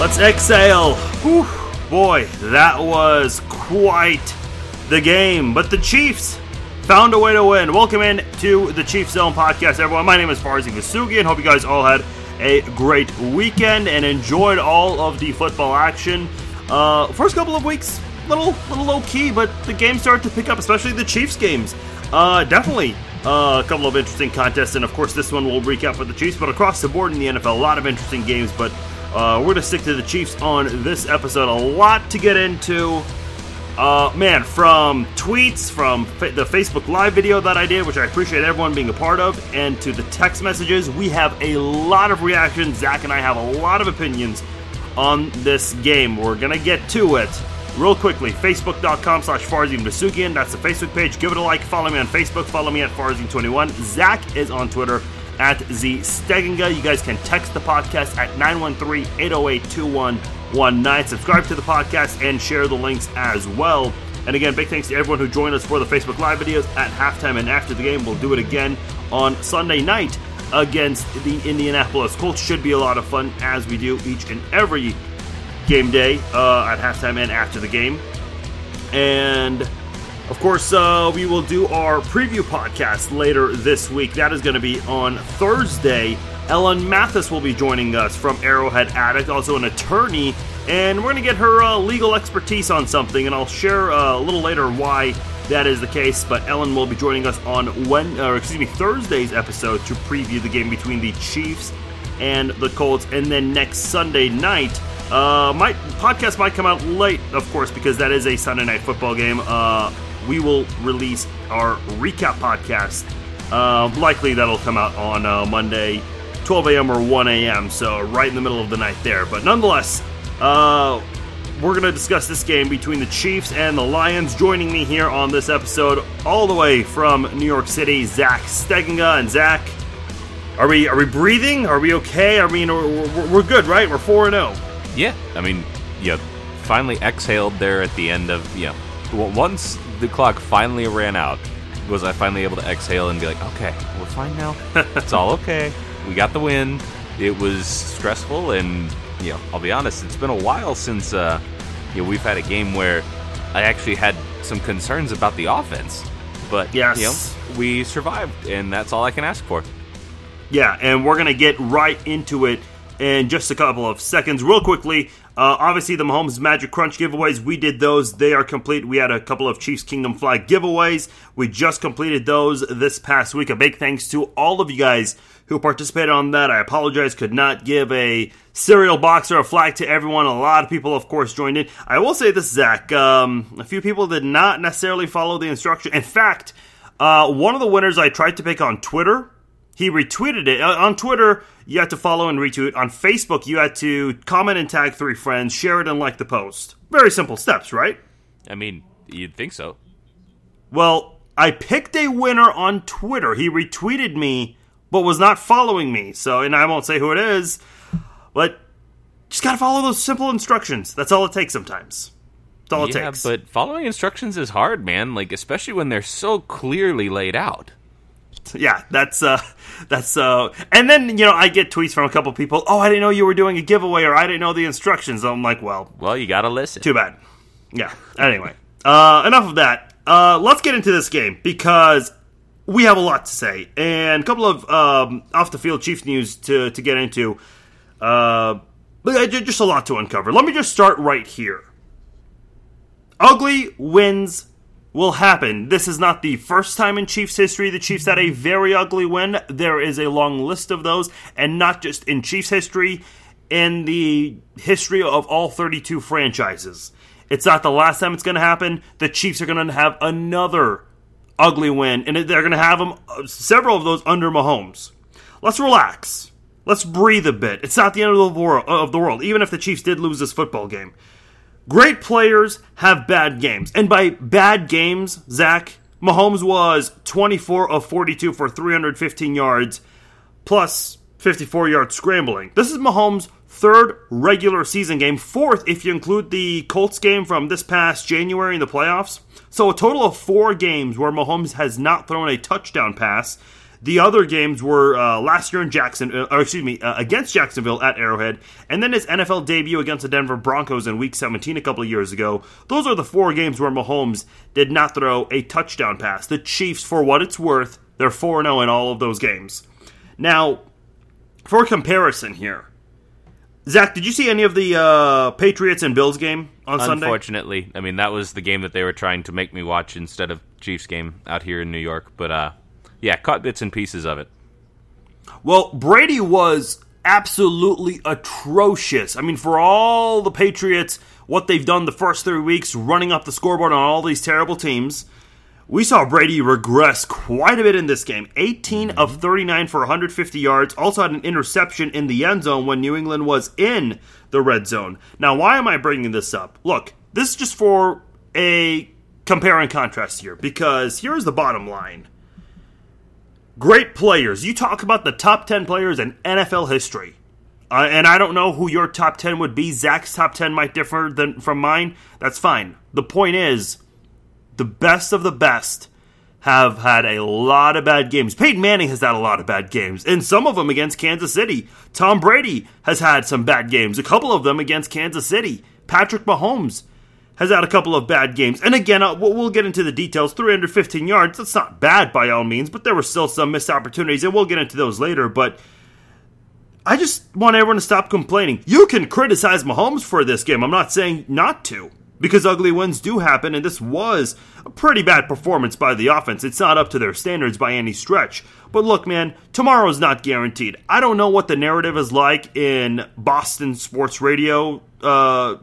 Let's exhale. Whew, boy, that was quite the game. But the Chiefs found a way to win. Welcome in to the Chiefs Zone podcast, everyone. My name is Farzin Vasugi, and hope you guys all had a great weekend and enjoyed all of the football action. Uh, first couple of weeks, little little low key, but the games started to pick up, especially the Chiefs games. Uh, definitely uh, a couple of interesting contests, and of course, this one will recap for the Chiefs. But across the board in the NFL, a lot of interesting games. But uh, we're going to stick to the Chiefs on this episode. A lot to get into. Uh, man, from tweets, from fa- the Facebook Live video that I did, which I appreciate everyone being a part of, and to the text messages, we have a lot of reactions. Zach and I have a lot of opinions on this game. We're going to get to it real quickly. Facebook.com slash Farzin Vasugian. That's the Facebook page. Give it a like. Follow me on Facebook. Follow me at Farzin21. Zach is on Twitter at Z Steginga. You guys can text the podcast at 913 808 2119. Subscribe to the podcast and share the links as well. And again, big thanks to everyone who joined us for the Facebook Live videos at halftime and after the game. We'll do it again on Sunday night against the Indianapolis Colts. Should be a lot of fun as we do each and every game day uh, at halftime and after the game. And of course, uh, we will do our preview podcast later this week. That is going to be on Thursday. Ellen Mathis will be joining us from Arrowhead Addict, also an attorney, and we're going to get her uh, legal expertise on something, and I'll share uh, a little later why that is the case. But Ellen will be joining us on when, or excuse me, Thursday's episode to preview the game between the Chiefs and the Colts, and then next Sunday night. Uh, my podcast might come out late, of course, because that is a Sunday night football game. Uh, we will release our recap podcast. Uh, likely that'll come out on uh, Monday, 12 a.m. or 1 a.m. So right in the middle of the night there. But nonetheless, uh, we're going to discuss this game between the Chiefs and the Lions. Joining me here on this episode, all the way from New York City, Zach Steginga. And Zach, are we are we breathing? Are we okay? I mean, we're, we're good, right? We're four and zero. Yeah, I mean, yeah, finally exhaled there at the end of yeah. Once the clock finally ran out, was I finally able to exhale and be like, okay, we're fine now. it's all okay. We got the win. It was stressful, and you know, I'll be honest, it's been a while since uh, you know we've had a game where I actually had some concerns about the offense. But yes. you know, we survived, and that's all I can ask for. Yeah, and we're gonna get right into it in just a couple of seconds. Real quickly, uh, obviously the Mahomes Magic Crunch giveaways, we did those. They are complete. We had a couple of Chiefs Kingdom Flag giveaways. We just completed those this past week. A big thanks to all of you guys who participated on that. I apologize, could not give a cereal box or a flag to everyone. A lot of people, of course, joined in. I will say this, Zach. Um, a few people did not necessarily follow the instruction. In fact, uh, one of the winners I tried to pick on Twitter he retweeted it uh, on Twitter. You had to follow and retweet. On Facebook, you had to comment and tag three friends, share it, and like the post. Very simple steps, right? I mean, you'd think so. Well, I picked a winner on Twitter. He retweeted me, but was not following me. So, and I won't say who it is, but just gotta follow those simple instructions. That's all it takes sometimes. That's all yeah, it takes. but following instructions is hard, man. Like especially when they're so clearly laid out yeah, that's uh that's uh and then you know I get tweets from a couple people, "Oh, I didn't know you were doing a giveaway or I didn't know the instructions." I'm like, "Well, well, you got to listen." Too bad. Yeah. Anyway, uh enough of that. Uh let's get into this game because we have a lot to say and a couple of um off the field chief news to to get into. Uh just a lot to uncover. Let me just start right here. Ugly wins will happen. This is not the first time in Chiefs history the Chiefs had a very ugly win. There is a long list of those, and not just in Chiefs history, in the history of all 32 franchises. It's not the last time it's going to happen. The Chiefs are going to have another ugly win, and they're going to have them uh, several of those under Mahomes. Let's relax. Let's breathe a bit. It's not the end of the world, of the world even if the Chiefs did lose this football game. Great players have bad games. And by bad games, Zach, Mahomes was 24 of 42 for 315 yards, plus 54 yards scrambling. This is Mahomes' third regular season game, fourth if you include the Colts game from this past January in the playoffs. So a total of four games where Mahomes has not thrown a touchdown pass. The other games were uh, last year in Jackson, uh, or excuse me, uh, against Jacksonville at Arrowhead, and then his NFL debut against the Denver Broncos in Week 17 a couple of years ago. Those are the four games where Mahomes did not throw a touchdown pass. The Chiefs, for what it's worth, they're 4 0 in all of those games. Now, for comparison here, Zach, did you see any of the uh, Patriots and Bills game on Sunday? Unfortunately, I mean that was the game that they were trying to make me watch instead of Chiefs game out here in New York. But uh, yeah, caught bits and pieces of it. Well, Brady was absolutely atrocious. I mean, for all the Patriots, what they've done the first three weeks, running up the scoreboard on all these terrible teams, we saw Brady regress quite a bit in this game. 18 mm-hmm. of 39 for 150 yards. Also had an interception in the end zone when New England was in the red zone. Now, why am I bringing this up? Look, this is just for a compare and contrast here because here's the bottom line. Great players. You talk about the top 10 players in NFL history. Uh, and I don't know who your top 10 would be. Zach's top 10 might differ than from mine. That's fine. The point is, the best of the best have had a lot of bad games. Peyton Manning has had a lot of bad games, and some of them against Kansas City. Tom Brady has had some bad games, a couple of them against Kansas City. Patrick Mahomes has had a couple of bad games. And again, uh, we'll get into the details. 315 yards, that's not bad by all means, but there were still some missed opportunities, and we'll get into those later. But I just want everyone to stop complaining. You can criticize Mahomes for this game. I'm not saying not to because ugly wins do happen, and this was a pretty bad performance by the offense. It's not up to their standards by any stretch. But look, man, tomorrow's not guaranteed. I don't know what the narrative is like in Boston sports radio. Uh,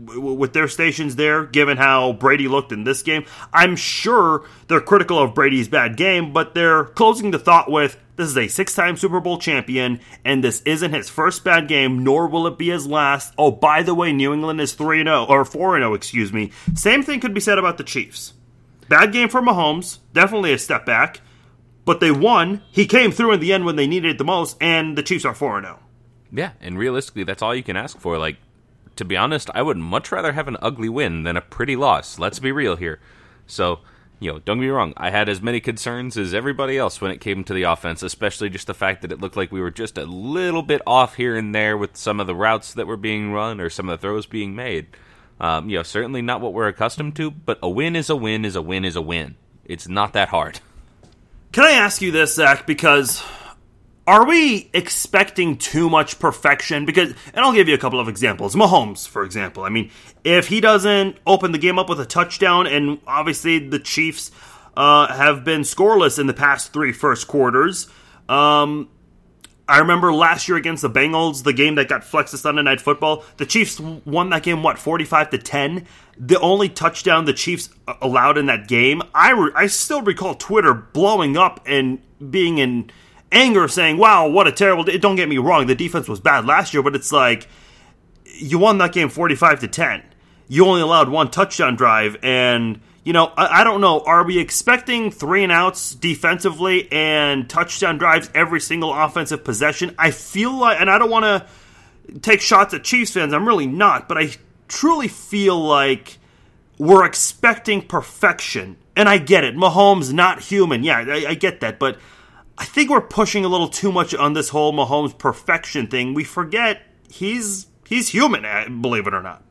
with their stations there, given how Brady looked in this game. I'm sure they're critical of Brady's bad game, but they're closing the thought with this is a six time Super Bowl champion, and this isn't his first bad game, nor will it be his last. Oh, by the way, New England is 3 0, or 4 0, excuse me. Same thing could be said about the Chiefs. Bad game for Mahomes, definitely a step back, but they won. He came through in the end when they needed it the most, and the Chiefs are 4 0. Yeah, and realistically, that's all you can ask for. Like, to be honest, I would much rather have an ugly win than a pretty loss. Let's be real here. So, you know, don't get me wrong, I had as many concerns as everybody else when it came to the offense, especially just the fact that it looked like we were just a little bit off here and there with some of the routes that were being run or some of the throws being made. Um, you know, certainly not what we're accustomed to, but a win is a win is a win is a win. It's not that hard. Can I ask you this, Zach? Because are we expecting too much perfection? Because, and I'll give you a couple of examples. Mahomes, for example. I mean, if he doesn't open the game up with a touchdown, and obviously the Chiefs uh, have been scoreless in the past three first quarters. Um, I remember last year against the Bengals, the game that got flexed to Sunday Night Football. The Chiefs won that game, what, 45 to 10? The only touchdown the Chiefs allowed in that game. I, re- I still recall Twitter blowing up and being in anger saying, wow, what a terrible day. Don't get me wrong, the defense was bad last year, but it's like you won that game 45 to 10. You only allowed one touchdown drive and you know, I, I, don't know. Are we expecting three and outs defensively and touchdown drives every single offensive possession? I feel like, and I don't want to take shots at Chiefs fans. I'm really not, but I truly feel like we're expecting perfection. And I get it. Mahomes not human. Yeah, I, I get that, but I think we're pushing a little too much on this whole Mahomes perfection thing. We forget he's he's human, eh, believe it or not.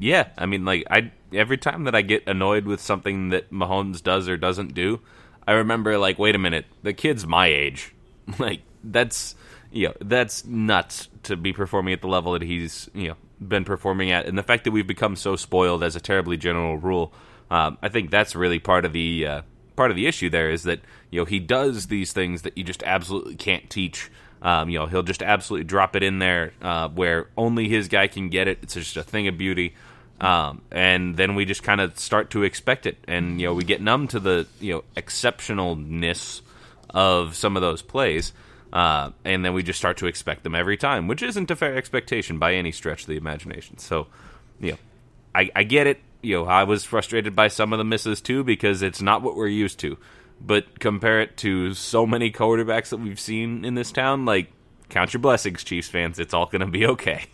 Yeah, I mean, like I every time that I get annoyed with something that Mahomes does or doesn't do, I remember like, wait a minute, the kid's my age. like that's you know that's nuts to be performing at the level that he's you know been performing at, and the fact that we've become so spoiled as a terribly general rule. Um, I think that's really part of the uh, part of the issue there is that you know he does these things that you just absolutely can't teach. Um, you know he'll just absolutely drop it in there uh, where only his guy can get it. It's just a thing of beauty. Um, and then we just kind of start to expect it, and you know we get numb to the you know exceptionalness of some of those plays, uh, and then we just start to expect them every time, which isn't a fair expectation by any stretch of the imagination. So, you know, I, I get it you know, I was frustrated by some of the misses too because it's not what we're used to. But compare it to so many quarterbacks that we've seen in this town, like count your blessings, Chiefs fans. It's all going to be okay.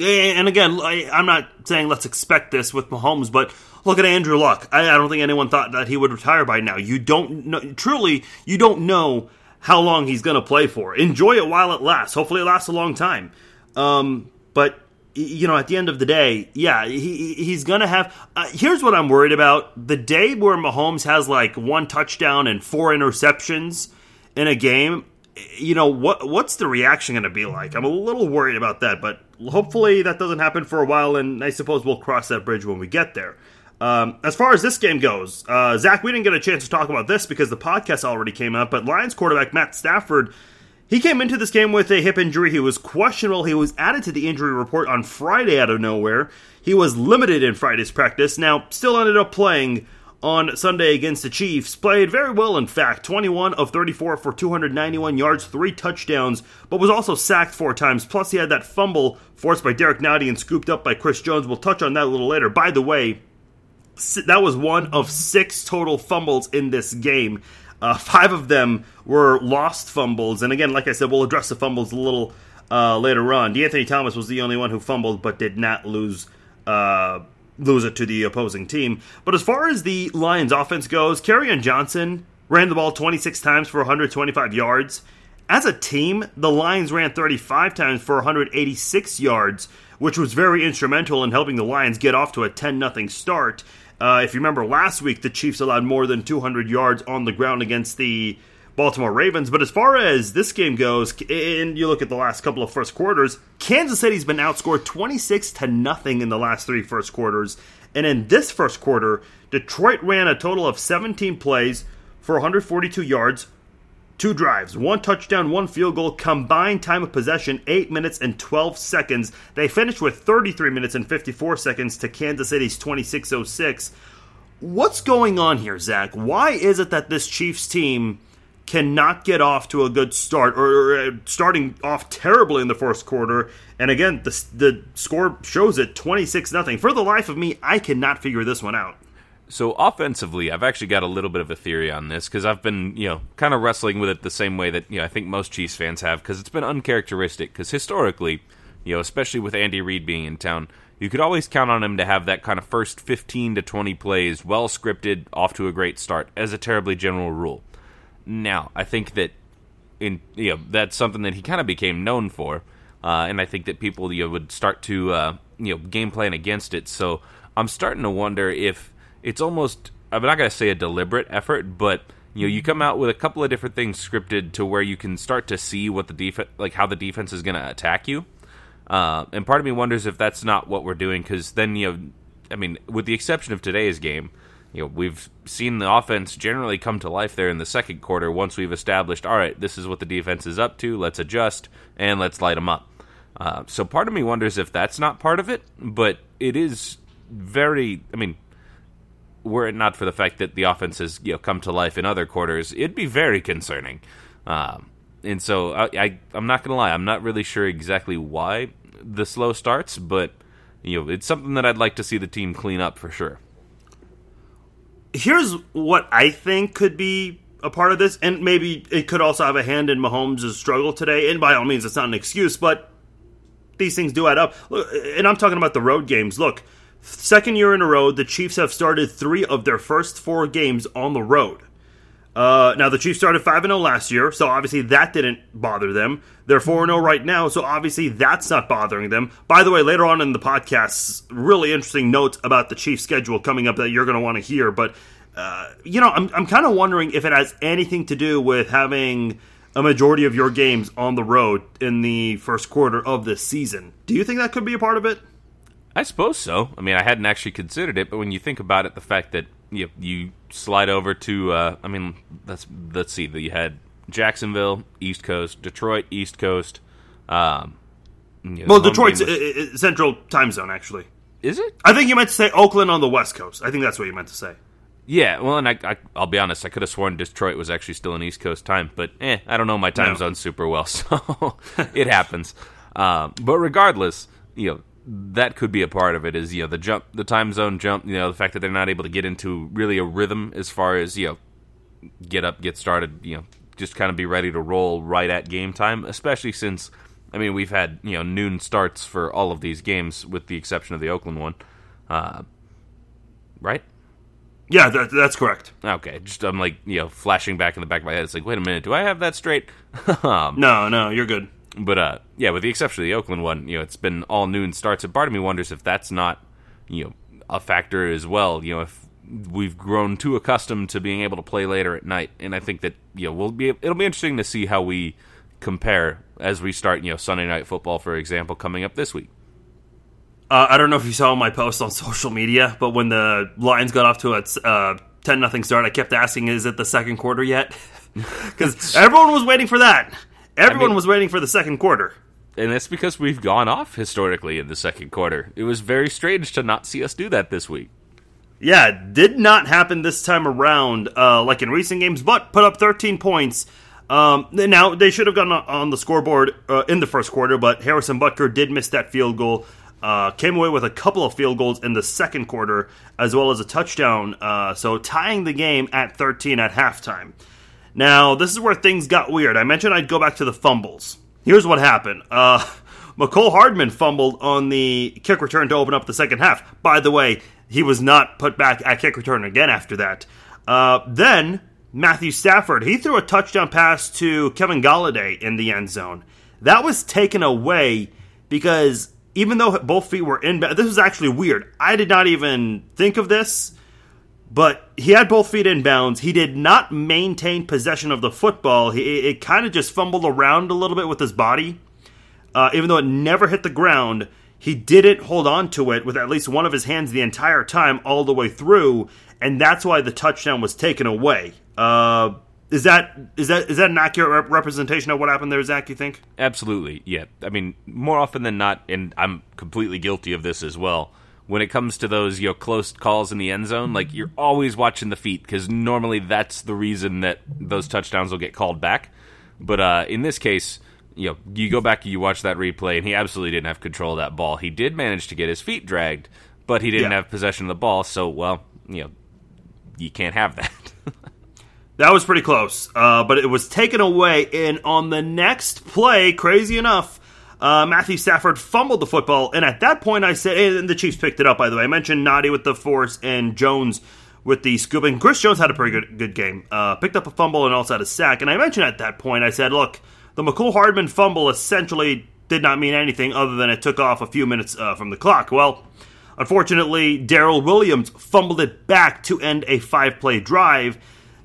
And again, I'm not saying let's expect this with Mahomes, but look at Andrew Luck. I, don't think anyone thought that he would retire by now. You don't know, truly, you don't know how long he's going to play for. Enjoy it while it lasts. Hopefully, it lasts a long time. Um, but you know, at the end of the day, yeah, he he's gonna have. Uh, here's what I'm worried about: the day where Mahomes has like one touchdown and four interceptions in a game. You know what? What's the reaction going to be like? I'm a little worried about that, but hopefully that doesn't happen for a while, and I suppose we'll cross that bridge when we get there. Um, as far as this game goes, uh, Zach, we didn't get a chance to talk about this because the podcast already came out, but Lions quarterback Matt Stafford he came into this game with a hip injury. He was questionable. He was added to the injury report on Friday out of nowhere. He was limited in Friday's practice. Now, still ended up playing on Sunday against the Chiefs. Played very well, in fact. 21 of 34 for 291 yards, three touchdowns, but was also sacked four times. Plus, he had that fumble forced by Derrick Nnadi and scooped up by Chris Jones. We'll touch on that a little later. By the way, that was one of six total fumbles in this game. Uh, five of them were lost fumbles, and again, like I said, we'll address the fumbles a little uh, later on. De'Anthony Thomas was the only one who fumbled, but did not lose uh, lose it to the opposing team. But as far as the Lions' offense goes, Kerryon Johnson ran the ball 26 times for 125 yards. As a team, the Lions ran 35 times for 186 yards, which was very instrumental in helping the Lions get off to a 10 0 start. Uh, if you remember last week, the Chiefs allowed more than 200 yards on the ground against the Baltimore Ravens. But as far as this game goes, and you look at the last couple of first quarters, Kansas City's been outscored 26 to nothing in the last three first quarters. And in this first quarter, Detroit ran a total of 17 plays for 142 yards, Two drives, one touchdown, one field goal, combined time of possession 8 minutes and 12 seconds. They finished with 33 minutes and 54 seconds to Kansas City's 26.06. What's going on here, Zach? Why is it that this Chiefs team cannot get off to a good start or, uh, starting off terribly in the first quarter? And again, the, the score shows it 26 nothing. For the life of me, I cannot figure this one out. So offensively, I've actually got a little bit of a theory on this because I've been, you know, kind of wrestling with it the same way that you know I think most Chiefs fans have because it's been uncharacteristic. Because historically, you know, especially with Andy Reid being in town, you could always count on him to have that kind of first 15 to 20 plays well scripted, off to a great start, as a terribly general rule. Now, I think that in you know that's something that he kind of became known for, uh, and I think that people you know, would start to uh, you know game plan against it. So I'm starting to wonder if it's almost I'm not going to say a deliberate effort, but you know you come out with a couple of different things scripted to where you can start to see what the defense like how the defense is going to attack you. Uh, and part of me wonders if that's not what we're doing because then you know, I mean, with the exception of today's game, you know, we've seen the offense generally come to life there in the second quarter once we've established, all right, this is what the defense is up to. Let's adjust and let's light them up. Uh, so part of me wonders if that's not part of it, but it is very. I mean, were it not for the fact that the offense has you know come to life in other quarters, it'd be very concerning. Um, and so I, I I'm not gonna lie, I'm not really sure exactly why the slow starts, but you know it's something that I'd like to see the team clean up for sure. Here's what I think could be a part of this, and maybe it could also have a hand in Mahomes' struggle today. And by all means, it's not an excuse, but these things do add up. And I'm talking about the road games. Look, Second year in a row, the Chiefs have started three of their first four games on the road. Uh, now, the Chiefs started 5 0 last year, so obviously that didn't bother them. They're 4 0 right now, so obviously that's not bothering them. By the way, later on in the podcast, really interesting notes about the Chiefs' schedule coming up that you're going to want to hear. But, uh, you know, I'm, I'm kind of wondering if it has anything to do with having a majority of your games on the road in the first quarter of this season. Do you think that could be a part of it? I suppose so. I mean, I hadn't actually considered it, but when you think about it, the fact that you you slide over to, uh, I mean, let's let's see, you had Jacksonville, East Coast, Detroit, East Coast. Um, you know, well, Detroit's was, Central Time Zone, actually. Is it? I think you meant to say Oakland on the West Coast. I think that's what you meant to say. Yeah, well, and I, I, will be honest, I could have sworn Detroit was actually still in East Coast time, but eh, I don't know my time no. zone super well, so it happens. Um, but regardless, you know, that could be a part of it. Is you know the jump, the time zone jump. You know the fact that they're not able to get into really a rhythm as far as you know get up, get started. You know, just kind of be ready to roll right at game time. Especially since I mean, we've had you know noon starts for all of these games, with the exception of the Oakland one, uh, right? Yeah, that, that's correct. Okay, just I'm like you know flashing back in the back of my head. It's like, wait a minute, do I have that straight? um, No, no, you're good. But uh, yeah, with the exception of the Oakland one, you know, it's been all noon starts. And part of me wonders if that's not you know a factor as well. You know, if we've grown too accustomed to being able to play later at night, and I think that you know we'll be it'll be interesting to see how we compare as we start you know Sunday night football, for example, coming up this week. Uh, I don't know if you saw my post on social media, but when the Lions got off to a uh, ten nothing start, I kept asking, "Is it the second quarter yet?" Because everyone was waiting for that. Everyone mean- was waiting for the second quarter. And that's because we've gone off historically in the second quarter. It was very strange to not see us do that this week. Yeah, it did not happen this time around, uh, like in recent games, but put up 13 points. Um, now, they should have gone on- on the scoreboard uh, in the first quarter, but Harrison Butker did miss that field goal. Uh, came away with a couple of field goals in the second quarter, as well as a touchdown. Uh, so tying the game at 13 at halftime. Now, this is where things got weird. I mentioned I'd go back to the fumbles. Here's what happened. Uh, Mecole Hardman fumbled on the kick return to open up the second half. By the way, he was not put back at kick return again after that. Uh, then, Matthew Stafford, he threw a touchdown pass to Kevin Golladay in the end zone. That was taken away because even though both feet were in, this was actually weird. I did not even think of this but he had both feet in bounds. He did not maintain possession of the football. He, it kind of just fumbled around a little bit with his body. Uh, even though it never hit the ground, he didn't hold on to it with at least one of his hands the entire time, all the way through, and that's why the touchdown was taken away. Uh, is that is that is that an accurate rep- representation of what happened there, Zach? You think? Absolutely, yeah. I mean, more often than not, and I'm completely guilty of this as well. When it comes to those you know close calls in the end zone, like you're always watching the feet because normally that's the reason that those touchdowns will get called back. But uh, in this case, you know, you go back and you watch that replay, and he absolutely didn't have control of that ball. He did manage to get his feet dragged, but he didn't Yeah. have possession of the ball. So, well, you know, you can't have that. That was pretty close, uh, but it was taken away. And on the next play, crazy enough, uh, Matthew Stafford fumbled the football. And at that point, I said, and the Chiefs picked it up, by the way. I mentioned Nnadi with the force and Jones with the scoop. And Chris Jones had a pretty good, good game. Uh, picked up a fumble and also had a sack. And I mentioned at that point, I said, look, the Mecole Hardman fumble essentially did not mean anything other than it took off a few minutes uh, from the clock. Well, unfortunately, Darrel Williams fumbled it back to end a five play drive.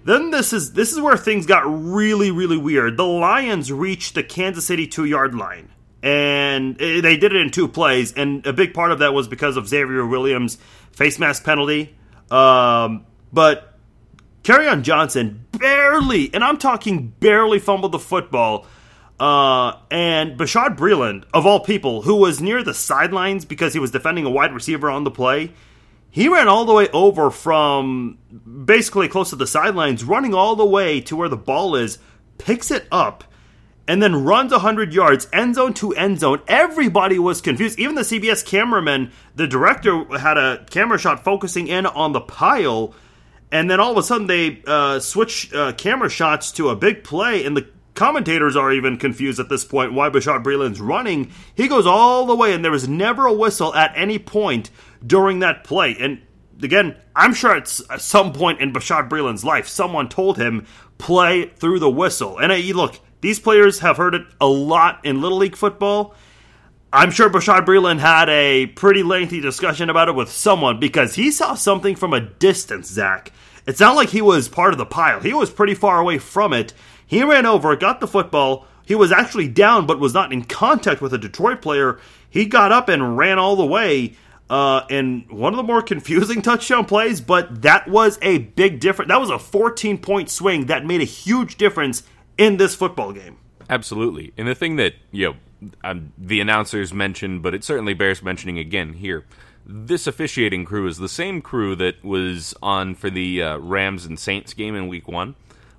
Then this is this is where things got really really weird. The Lions reached the Kansas City two yard line, and they did it in two plays. And a big part of that was because of Xavier Williams' face mask penalty. Um, but on Johnson barely, and I'm talking barely, fumbled the football. Uh, and Bashaud Breeland, of all people, who was near the sidelines because he was defending a wide receiver on the play, he ran all the way over from basically close to the sidelines, running all the way to where the ball is, picks it up, and then runs 100 yards, end zone to end zone. Everybody was confused. Even the CBS cameraman, the director had a camera shot focusing in on the pile, and then all of a sudden they uh, switch uh, camera shots to a big play, and the commentators are even confused at this point why Bashaud Breeland's running. He goes all the way, and there was never a whistle at any point during that play. And again, I'm sure at some point in Bashaud Breeland's life, someone told him play through the whistle. And you look, these players have heard it a lot in Little League football. I'm sure Bashaud Breeland had a pretty lengthy discussion about it with someone because he saw something from a distance, Zach. It's not like he was part of the pile. He was pretty far away from it. He ran over, got the football. He was actually down, but was not in contact with a Detroit player. He got up and ran all the way uh, in one of the more confusing touchdown plays, but that was a big difference. That was a 14 point swing that made a huge difference in this football game. Absolutely. And the thing that, you know, um, the announcers mentioned, but it certainly bears mentioning again here. This officiating crew is the same crew that was on for the uh, Rams and Saints game in week one,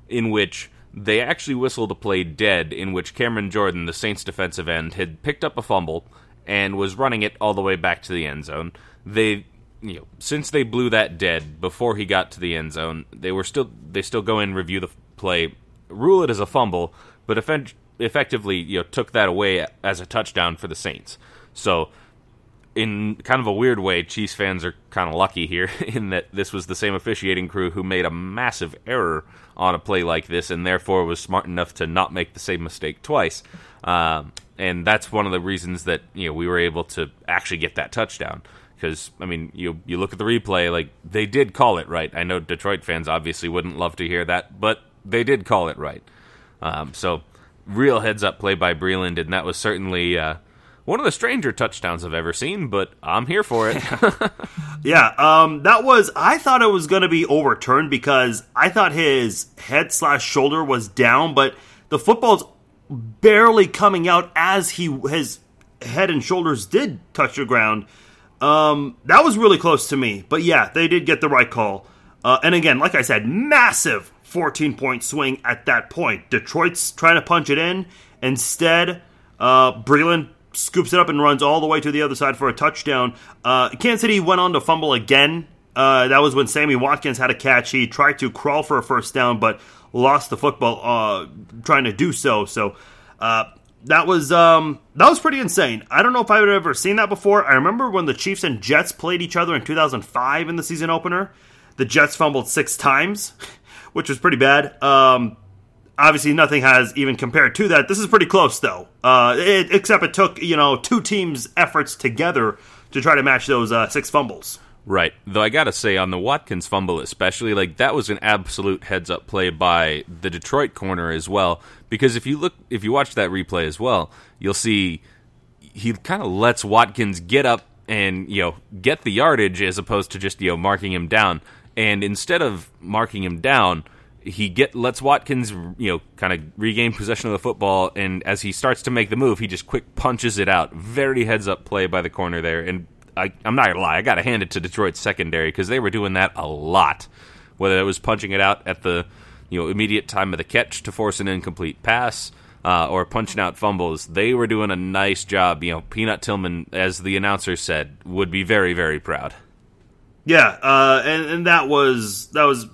in which they actually whistled a play dead, in which Cameron Jordan, the Saints defensive end, had picked up a fumble and was running it all the way back to the end zone. They you know, since they blew that dead before he got to the end zone, they were still they still go in and review the play, rule it as a fumble, but effectively you know took that away as a touchdown for the Saints. So in kind of a weird way, Chiefs fans are kind of lucky here in that this was the same officiating crew who made a massive error on a play like this, and therefore was smart enough to not make the same mistake twice. Um, and that's one of the reasons that you know we were able to actually get that touchdown. Because I mean, you you look at the replay, like they did call it right. I know Detroit fans obviously wouldn't love to hear that, but they did call it right. Um, so real heads up play by Breeland, and that was certainly uh, one of the stranger touchdowns I've ever seen, but I'm here for it. yeah, um, that was. I thought it was going to be overturned because I thought his head slash shoulder was down, but the football's barely coming out as he his head and shoulders did touch the ground. Um, that was really close to me, but yeah, they did get the right call. Uh, and again, like I said, massive 14 point swing at that point. Detroit's trying to punch it in. Instead, uh, Breeland scoops it up and runs all the way to the other side for a touchdown. Uh, Kansas City went on to fumble again. Uh, that was when Sammy Watkins had a catch. He tried to crawl for a first down, but lost the football uh, trying to do so. So uh, that was um, that was pretty insane. I don't know if I've ever seen that before. I remember when the Chiefs and Jets played each other in 2005 in the season opener. The Jets fumbled six times, which was pretty bad. Um, obviously, nothing has even compared to that. This is pretty close, though. Uh, it, except it took you know two teams' efforts together to try to match those uh, six fumbles. Right. Though I gotta say, on the Watkins fumble especially, like that was an absolute heads up play by the Detroit corner as well. Because if you look, if you watch that replay as well, you'll see he kind of lets Watkins get up and you know get the yardage as opposed to just you know marking him down. And instead of marking him down, he get lets Watkins you know kind of regain possession of the football, and as he starts to make the move, he just quick punches it out. Very heads up play by the corner there, and I, am not gonna lie, I gotta hand it to Detroit's secondary because they were doing that a lot. Whether it was punching it out at the you know immediate time of the catch to force an incomplete pass, uh, or punching out fumbles, they were doing a nice job. You know, Peanut Tillman, as the announcer said, would be very very proud. Yeah, uh, and and that was that was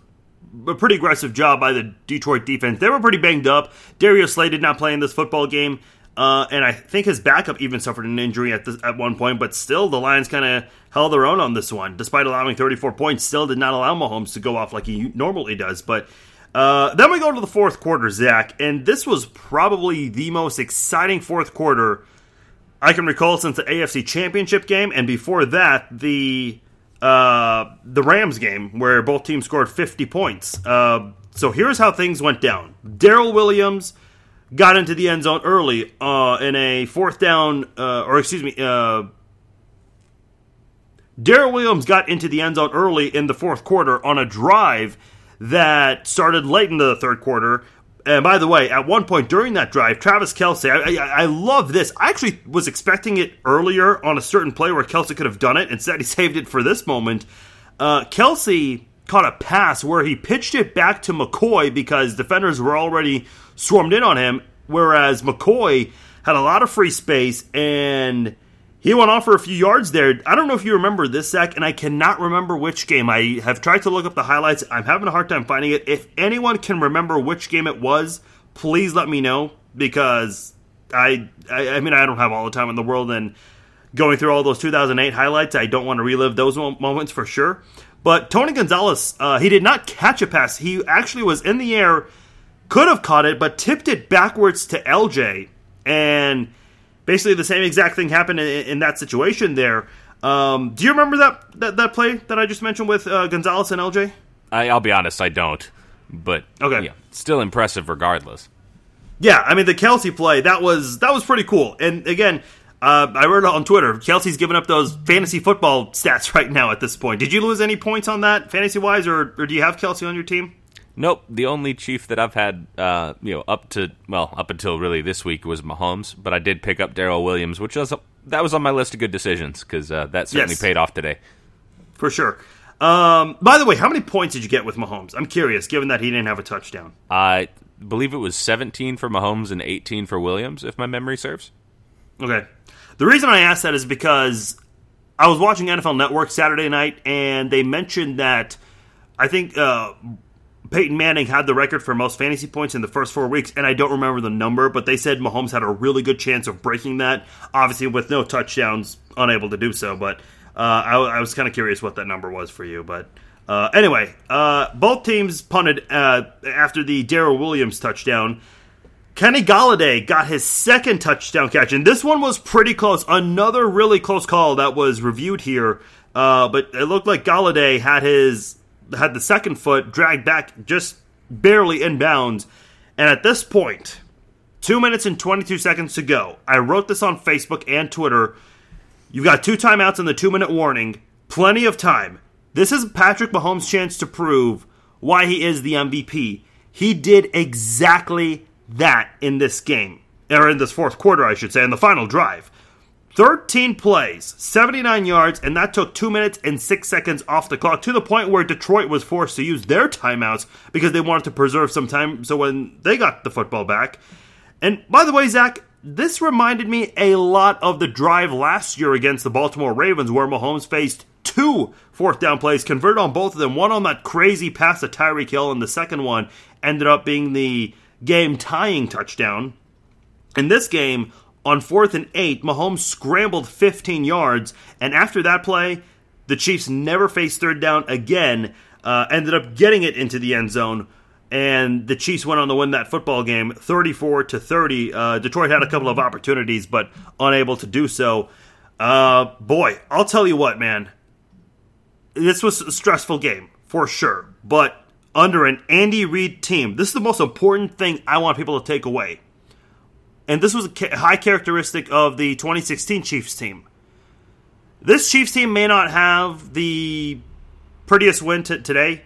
a pretty aggressive job by the Detroit defense. They were pretty banged up. Darius Slay did not play in this football game. Uh, and I think his backup even suffered an injury at this, at one point, but still the Lions kind of held their own on this one, despite allowing 34 points. Still did not allow Mahomes to go off like he normally does. But uh, then we go to the fourth quarter, Zach, and this was probably the most exciting fourth quarter I can recall since the AFC Championship game, and before that the uh, the Rams game where both teams scored 50 points. Uh, so here's how things went down: Darrel Williams got into the end zone early uh, in a fourth down, uh, or excuse me, uh, Darrel Williams got into the end zone early in the fourth quarter on a drive that started late in the third quarter. And by the way, at one point during that drive, Travis Kelce, I, I, I, love this. I actually was expecting it earlier on a certain play where Kelce could have done it. Instead, he saved it for this moment. Uh, Kelce caught a pass where he pitched it back to McCoy because defenders were already swarmed in on him, whereas McCoy had a lot of free space and he went off for a few yards there. I don't know if you remember this, Zach, and I cannot remember which game. I have tried to look up the highlights. I'm having a hard time finding it. If anyone can remember which game it was, please let me know because I, I, I mean, I don't have all the time in the world and going through all those 2008 highlights, I don't want to relive those moments for sure. But Tony Gonzalez, uh, he did not catch a pass. He actually was in the air could have caught it, but tipped it backwards to LJ. And basically the same exact thing happened in, in that situation there. Um, do you remember that, that, that play that I just mentioned with uh, Gonzalez and LJ? I, will be honest, I don't. But okay, yeah, still impressive regardless. Yeah, I mean the Kelce play that was that was pretty cool. And again, uh, I wrote on Twitter, Kelce's giving up those fantasy football stats right now at this point. Did you lose any points on that fantasy wise, or, or do you have Kelce on your team? Nope. The only chief that I've had, uh, you know, up to well, up until really this week was Mahomes, but I did pick up Darrel Williams, which was that was on my list of good decisions because uh, that certainly yes. paid off today. For sure. Um, by the way, how many points did you get with Mahomes? I'm curious, given that he didn't have a touchdown. I believe it was 17 for Mahomes and 18 for Williams, if my memory serves. Okay. The reason I asked that is because I was watching NFL Network Saturday night, and they mentioned that I think uh, Peyton Manning had the record for most fantasy points in the first four weeks, and I don't remember the number, but they said Mahomes had a really good chance of breaking that. Obviously, with no touchdowns, unable to do so. But uh, I, I, was kind of curious what that number was for you. But uh, anyway, uh, both teams punted uh, after the Darrel Williams touchdown. Kenny Golladay got his second touchdown catch, and this one was pretty close. Another really close call that was reviewed here, uh, but it looked like Golladay had his had the second foot dragged back just barely inbounds. And at this point, two minutes and 22 seconds to go. I wrote this on Facebook and Twitter. You've got two timeouts and the two minute warning. Plenty of time. This is Patrick Mahomes' chance to prove why he is the MVP. He did exactly that in this game, or in this fourth quarter, I should say, in the final drive. 13 plays, 79 yards, and that took 2 minutes and 6 seconds off the clock to the point where Detroit was forced to use their timeouts because they wanted to preserve some time so when they got the football back. And by the way, Zach, this reminded me a lot of the drive last year against the Baltimore Ravens where Mahomes faced two fourth down plays, converted on both of them. One on that crazy pass to Tyreek Hill, and the second one ended up being the game tying touchdown. In this game, on fourth and eight, Mahomes scrambled 15 yards, and after that play, the Chiefs never faced third down again. Uh, ended up getting it into the end zone, and the Chiefs went on to win that football game, 34 to 30. Uh, Detroit had a couple of opportunities, but unable to do so. Uh, boy, I'll tell you what, man. This was a stressful game for sure, but under an Andy Reid team, this is the most important thing I want people to take away and this was a high characteristic of the 2016 Chiefs team. This Chiefs team may not have the prettiest win t- today,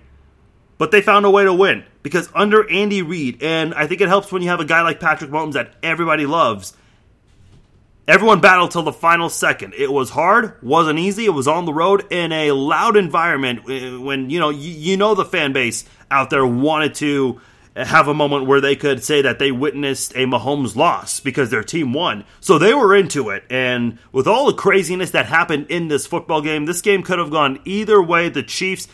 but they found a way to win because under Andy Reid, and I think it helps when you have a guy like Patrick Mahomes that everybody loves. Everyone battled till the final second. It was hard, wasn't easy. It was on the road in a loud environment eh, when you know you, you know the fan base out there wanted to have a moment where they could say that they witnessed a Mahomes loss because their team won. So they were into it. And with all the craziness that happened in this football game, this game could have gone either way. The Chiefs,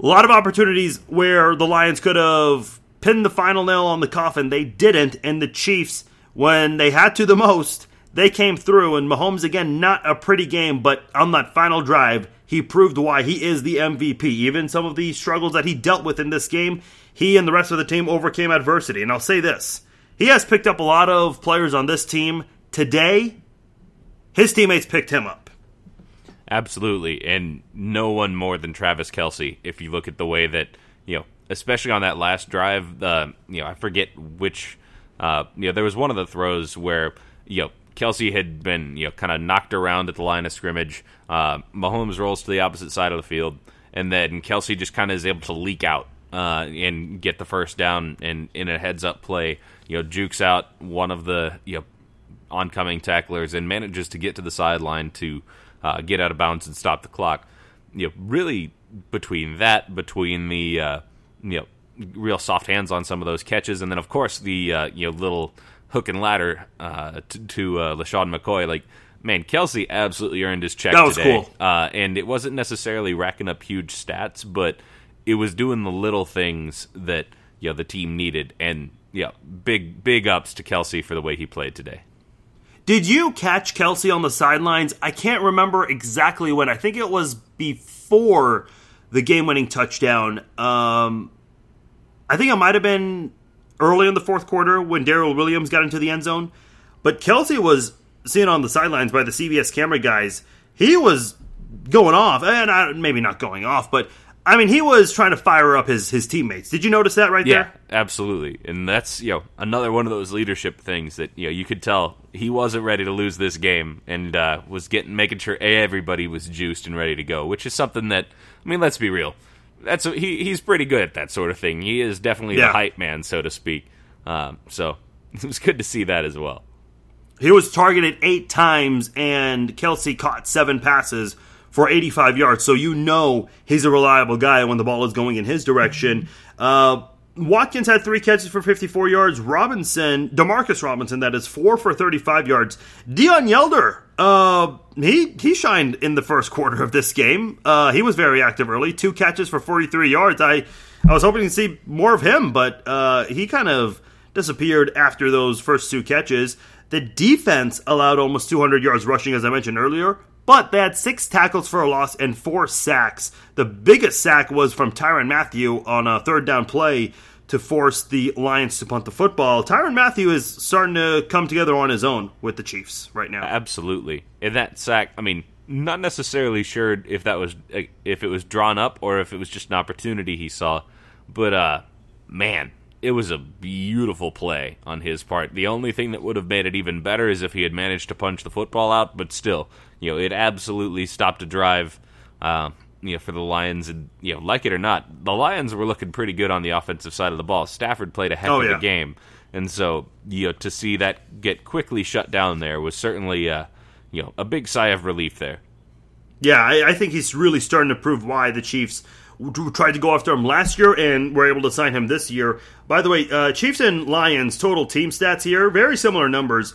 a lot of opportunities where the Lions could have pinned the final nail on the coffin. They didn't. And the Chiefs, when they had to the most, they came through. And Mahomes, again, not a pretty game, but on that final drive, he proved why he is the MVP. Even some of the struggles that he dealt with in this game, he and the rest of the team overcame adversity. And I'll say this he has picked up a lot of players on this team. Today, his teammates picked him up. Absolutely. And no one more than Travis Kelce, if you look at the way that, you know, especially on that last drive, uh, you know, I forget which, uh, you know, there was one of the throws where, you know, Kelce had been, you know, kind of knocked around at the line of scrimmage. Uh, Mahomes rolls to the opposite side of the field, and then Kelce just kind of is able to leak out uh, and get the first down and in a heads up play, you know, jukes out one of the you know oncoming tacklers and manages to get to the sideline to uh, get out of bounds and stop the clock. You know, really between that, between the uh, you know real soft hands on some of those catches, and then of course the uh, you know little hook and ladder uh, to, to uh, LeSean McCoy, like man, Kelce absolutely earned his check that was today. Cool. Uh, and it wasn't necessarily racking up huge stats, but it was doing the little things that you know the team needed, and yeah, big big ups to Kelce for the way he played today. Did you catch Kelce on the sidelines? I can't remember exactly when. I think it was before the game-winning touchdown. Um, I think it might have been early in the fourth quarter when Darrel Williams got into the end zone. But Kelce was seen on the sidelines by the CBS camera guys. He was going off, and I, maybe not going off, but I mean, he was trying to fire up his his teammates. Did you notice that right yeah, there? Yeah, absolutely. And that's you know another one of those leadership things that you know you could tell he wasn't ready to lose this game and uh, was getting making sure everybody was juiced and ready to go, which is something that I mean, let's be real. That's a, he he's pretty good at that sort of thing. He is definitely Yeah. the hype man, so to speak. Um, so it was good to see that as well. He was targeted eight times, and Kelce caught seven passes for 85 yards. So you know he's a reliable guy when the ball is going in his direction. Uh, Watkins had three catches for 54 yards. Robinson, Demarcus Robinson, that is four for 35 yards. Deon Yelder, uh, he he shined in the first quarter of this game. Uh, he was very active early. Two catches for 43 yards. I I was hoping to see more of him, but uh, he kind of disappeared after those first two catches. The defense allowed almost 200 yards rushing, as I mentioned earlier, but they had six tackles for a loss and four sacks. The biggest sack was from Tyrann Mathieu on a third down play to force the Lions to punt the football. Tyrann Mathieu is starting to come together on his own with the Chiefs right now. Absolutely. And that sack, I mean, not necessarily sure if that was if it was drawn up or if it was just an opportunity he saw, but uh man, it was a beautiful play on his part. The only thing that would have made it even better is if he had managed to punch the football out, but still, you know, it absolutely stopped a drive. Uh, you know, for the Lions, and you know, like it or not, the Lions were looking pretty good on the offensive side of the ball. Stafford played a heck Oh, of yeah. a game, and so you know, to see that get quickly shut down there was certainly, uh, you know, a big sigh of relief there. Yeah, I, I think he's really starting to prove why the Chiefs tried to go after him last year and were able to sign him this year. By the way, uh, Chiefs and Lions total team stats here, very similar numbers.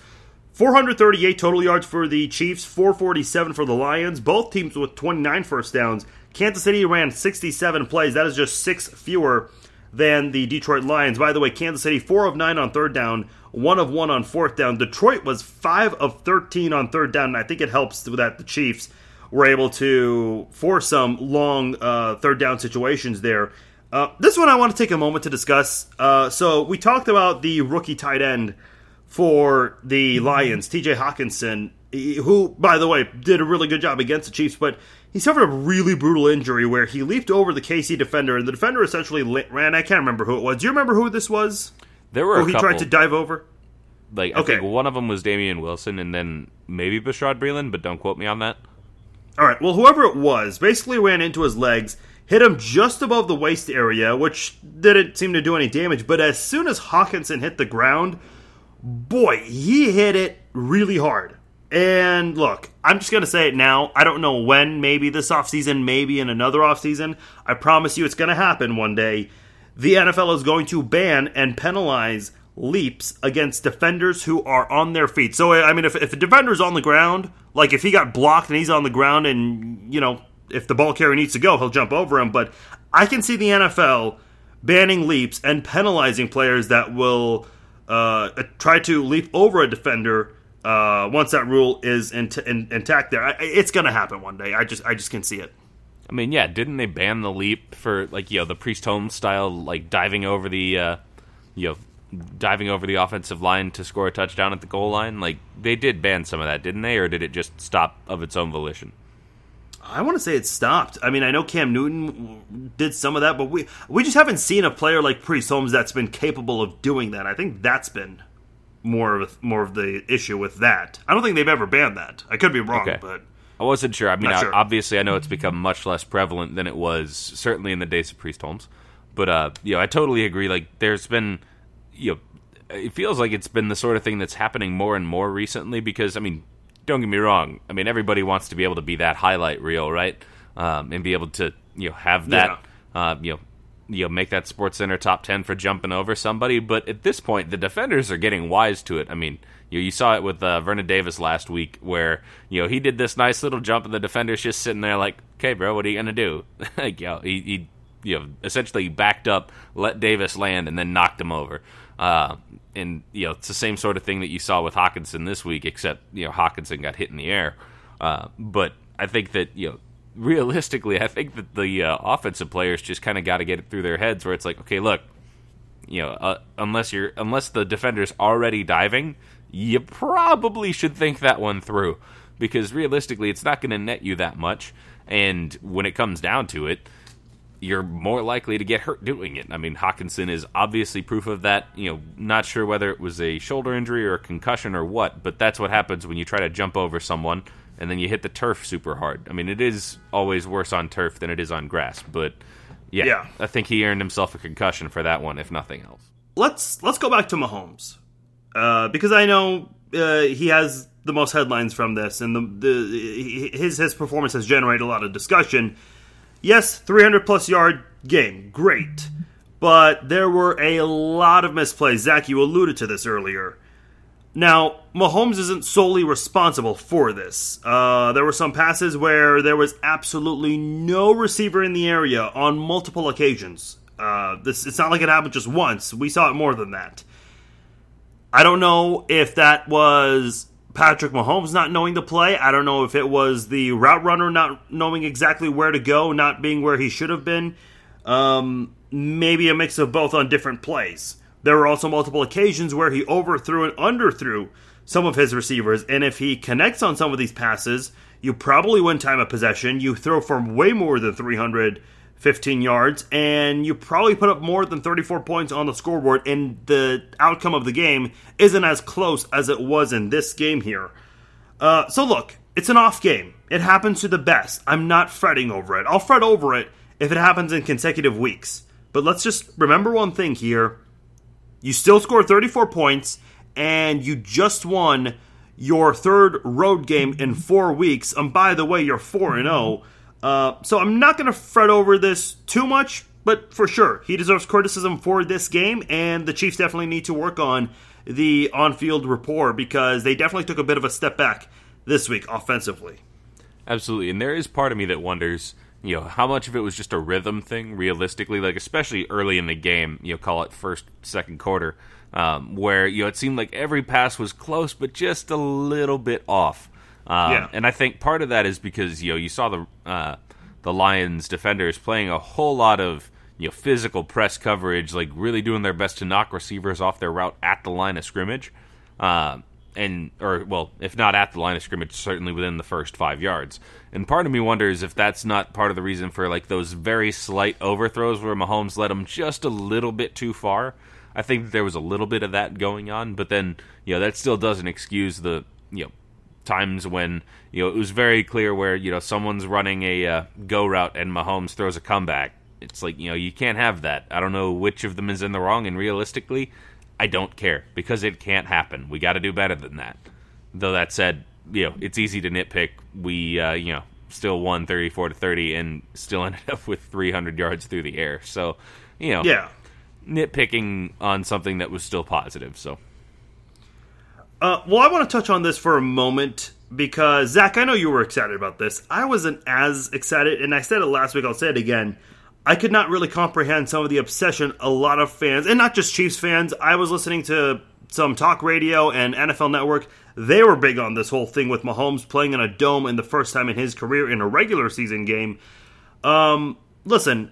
438 total yards for the Chiefs, 447 for the Lions. Both teams with 29 first downs. Kansas City ran 67 plays. That is just six fewer than the Detroit Lions. By the way, Kansas City 4 of 9 on third down, 1 of 1 on fourth down. Detroit was 5 of 13 on third down, and I think it helps that the Chiefs were able to force some long uh, third down situations there. Uh, this one I want to take a moment to discuss. Uh, so we talked about the rookie tight end for the Lions, TJ Hockenson, who, by the way, did a really good job against the Chiefs, but he suffered a really brutal injury where he leaped over the KC defender, and the defender essentially ran. I can't remember who it was. Do you remember who this was? There were Who he couple, tried to dive over? like I Okay. think one of them was Damien Wilson, and then maybe Bashaud Breeland, but don't quote me on that. All right. Well, whoever it was basically ran into his legs, hit him just above the waist area, which didn't seem to do any damage. But as soon as Hockenson hit the ground, boy, he hit it really hard. And look, I'm just going to say it now. I don't know when, maybe this offseason, maybe in another offseason. I promise you it's going to happen one day. The NFL is going to ban and penalize leaps against defenders who are on their feet. So, I mean, if, if a defender's on the ground, like if he got blocked and he's on the ground and, you know, if the ball carrier needs to go, he'll jump over him. But I can see the NFL banning leaps and penalizing players that will uh, try to leap over a defender uh, once that rule is in, in, intact. There, I, it's going to happen one day. I just, I just can see it. I mean, yeah, didn't they ban the leap for like you know the Priest Holmes style, like diving over the, uh, you know, diving over the offensive line to score a touchdown at the goal line? Like they did ban some of that, didn't they, or did it just stop of its own volition? I want to say it stopped. I mean, I know Cam Newton did some of that, but we we just haven't seen a player like Priest Holmes that's been capable of doing that. I think that's been more of a, more of the issue with that. I don't think they've ever banned that. I could be wrong, Okay. but I wasn't sure. I mean, I- sure. obviously, I know it's become much less prevalent than it was certainly in the days of Priest Holmes. But uh, you know, I totally agree. Like, there's been, you know, it feels like it's been the sort of thing that's happening more and more recently. Because I mean, don't get me wrong. I mean, everybody wants to be able to be that highlight reel, right? Um, and be able to, you know, have that, uh, you know. You know, make that Sports Center top ten for jumping over somebody, but at this point, the defenders are getting wise to it. I mean, you, you saw it with uh, Vernon Davis last week, where you know he did this nice little jump, and the defender's just sitting there like, "Okay, bro, what are you gonna do?" like, know, he, he, you know, essentially backed up, let Davis land, and then knocked him over. Uh, and you know, it's the same sort of thing that you saw with Hockenson this week, except you know Hockenson got hit in the air. Uh, but I think that you know realistically, I think that the uh, offensive players just kind of got to get it through their heads where it's like, okay, look, you know, uh, unless you're unless the defender's already diving, you probably should think that one through because realistically, it's not going to net you that much. And when it comes down to it, you're more likely to get hurt doing it. I mean, Hockenson is obviously proof of that. You know, not sure whether it was a shoulder injury or a concussion or what, but that's what happens when you try to jump over someone and then you hit the turf super hard. I mean, it is always worse on turf than it is on grass, but yeah, Yeah. I think he earned himself a concussion for that one, if nothing else. let's let's go back to Mahomes uh, because I know uh, he has the most headlines from this, and the, the his his performance has generated a lot of discussion. Yes, 300 plus yard game, great, but there were a lot of misplays. Zach, you alluded to this earlier. Now, Mahomes isn't solely responsible for this. Uh, there were some passes where there was absolutely no receiver in the area on multiple occasions. Uh, this it's not like it happened just once. We saw it more than that. I don't know if that was Patrick Mahomes not knowing the play. I don't know if it was the route runner not knowing exactly where to go, not being where he should have been. Um, maybe a mix of both on different plays. There were also multiple occasions where he overthrew and underthrew some of his receivers, and if he connects on some of these passes, you probably win time of possession. You throw for way more than 315 yards, and you probably put up more than 34 points on the scoreboard, and the outcome of the game isn't as close as it was in this game here. Uh, so, look, it's an off game. It happens to the best. I'm not fretting over it. I'll fret over it if it happens in consecutive weeks. But let's just remember one thing here. You still scored 34 points, and you just won your third road game in four weeks. And by the way, you're 4 and 0. Uh, so I'm not going to fret over this too much, but for sure, he deserves criticism for this game, and the Chiefs definitely need to work on the on field rapport because they definitely took a bit of a step back this week offensively. Absolutely. And there is part of me that wonders you know how much of it was just a rhythm thing realistically like especially early in the game you know call it first second quarter um, where you know it seemed like every pass was close but just a little bit off um, yeah. and i think part of that is because you know you saw the uh, the lions defenders playing a whole lot of you know physical press coverage like really doing their best to knock receivers off their route at the line of scrimmage um, and or well, if not at the line of scrimmage, certainly within the first five yards. And part of me wonders if that's not part of the reason for like those very slight overthrows where Mahomes led them just a little bit too far. I think there was a little bit of that going on, but then you know that still doesn't excuse the you know times when you know it was very clear where you know someone's running a uh, go route and Mahomes throws a comeback. It's like you know you can't have that. I don't know which of them is in the wrong, and realistically, I don't care because it can't happen. We got to do better than that. Though that said, you know, it's easy to nitpick. We, uh, you know, still won 34 to 30 and still ended up with 300 yards through the air. So, you know, yeah, nitpicking on something that was still positive. So, uh, well, I want to touch on this for a moment because Zach, I know you were excited about this. I wasn't as excited, and I said it last week. I'll say it again. I could not really comprehend some of the obsession a lot of fans, and not just Chiefs fans. I was listening to some talk radio and NFL Network. They were big on this whole thing with Mahomes playing in a dome in the first time in his career in a regular season game. Um, listen,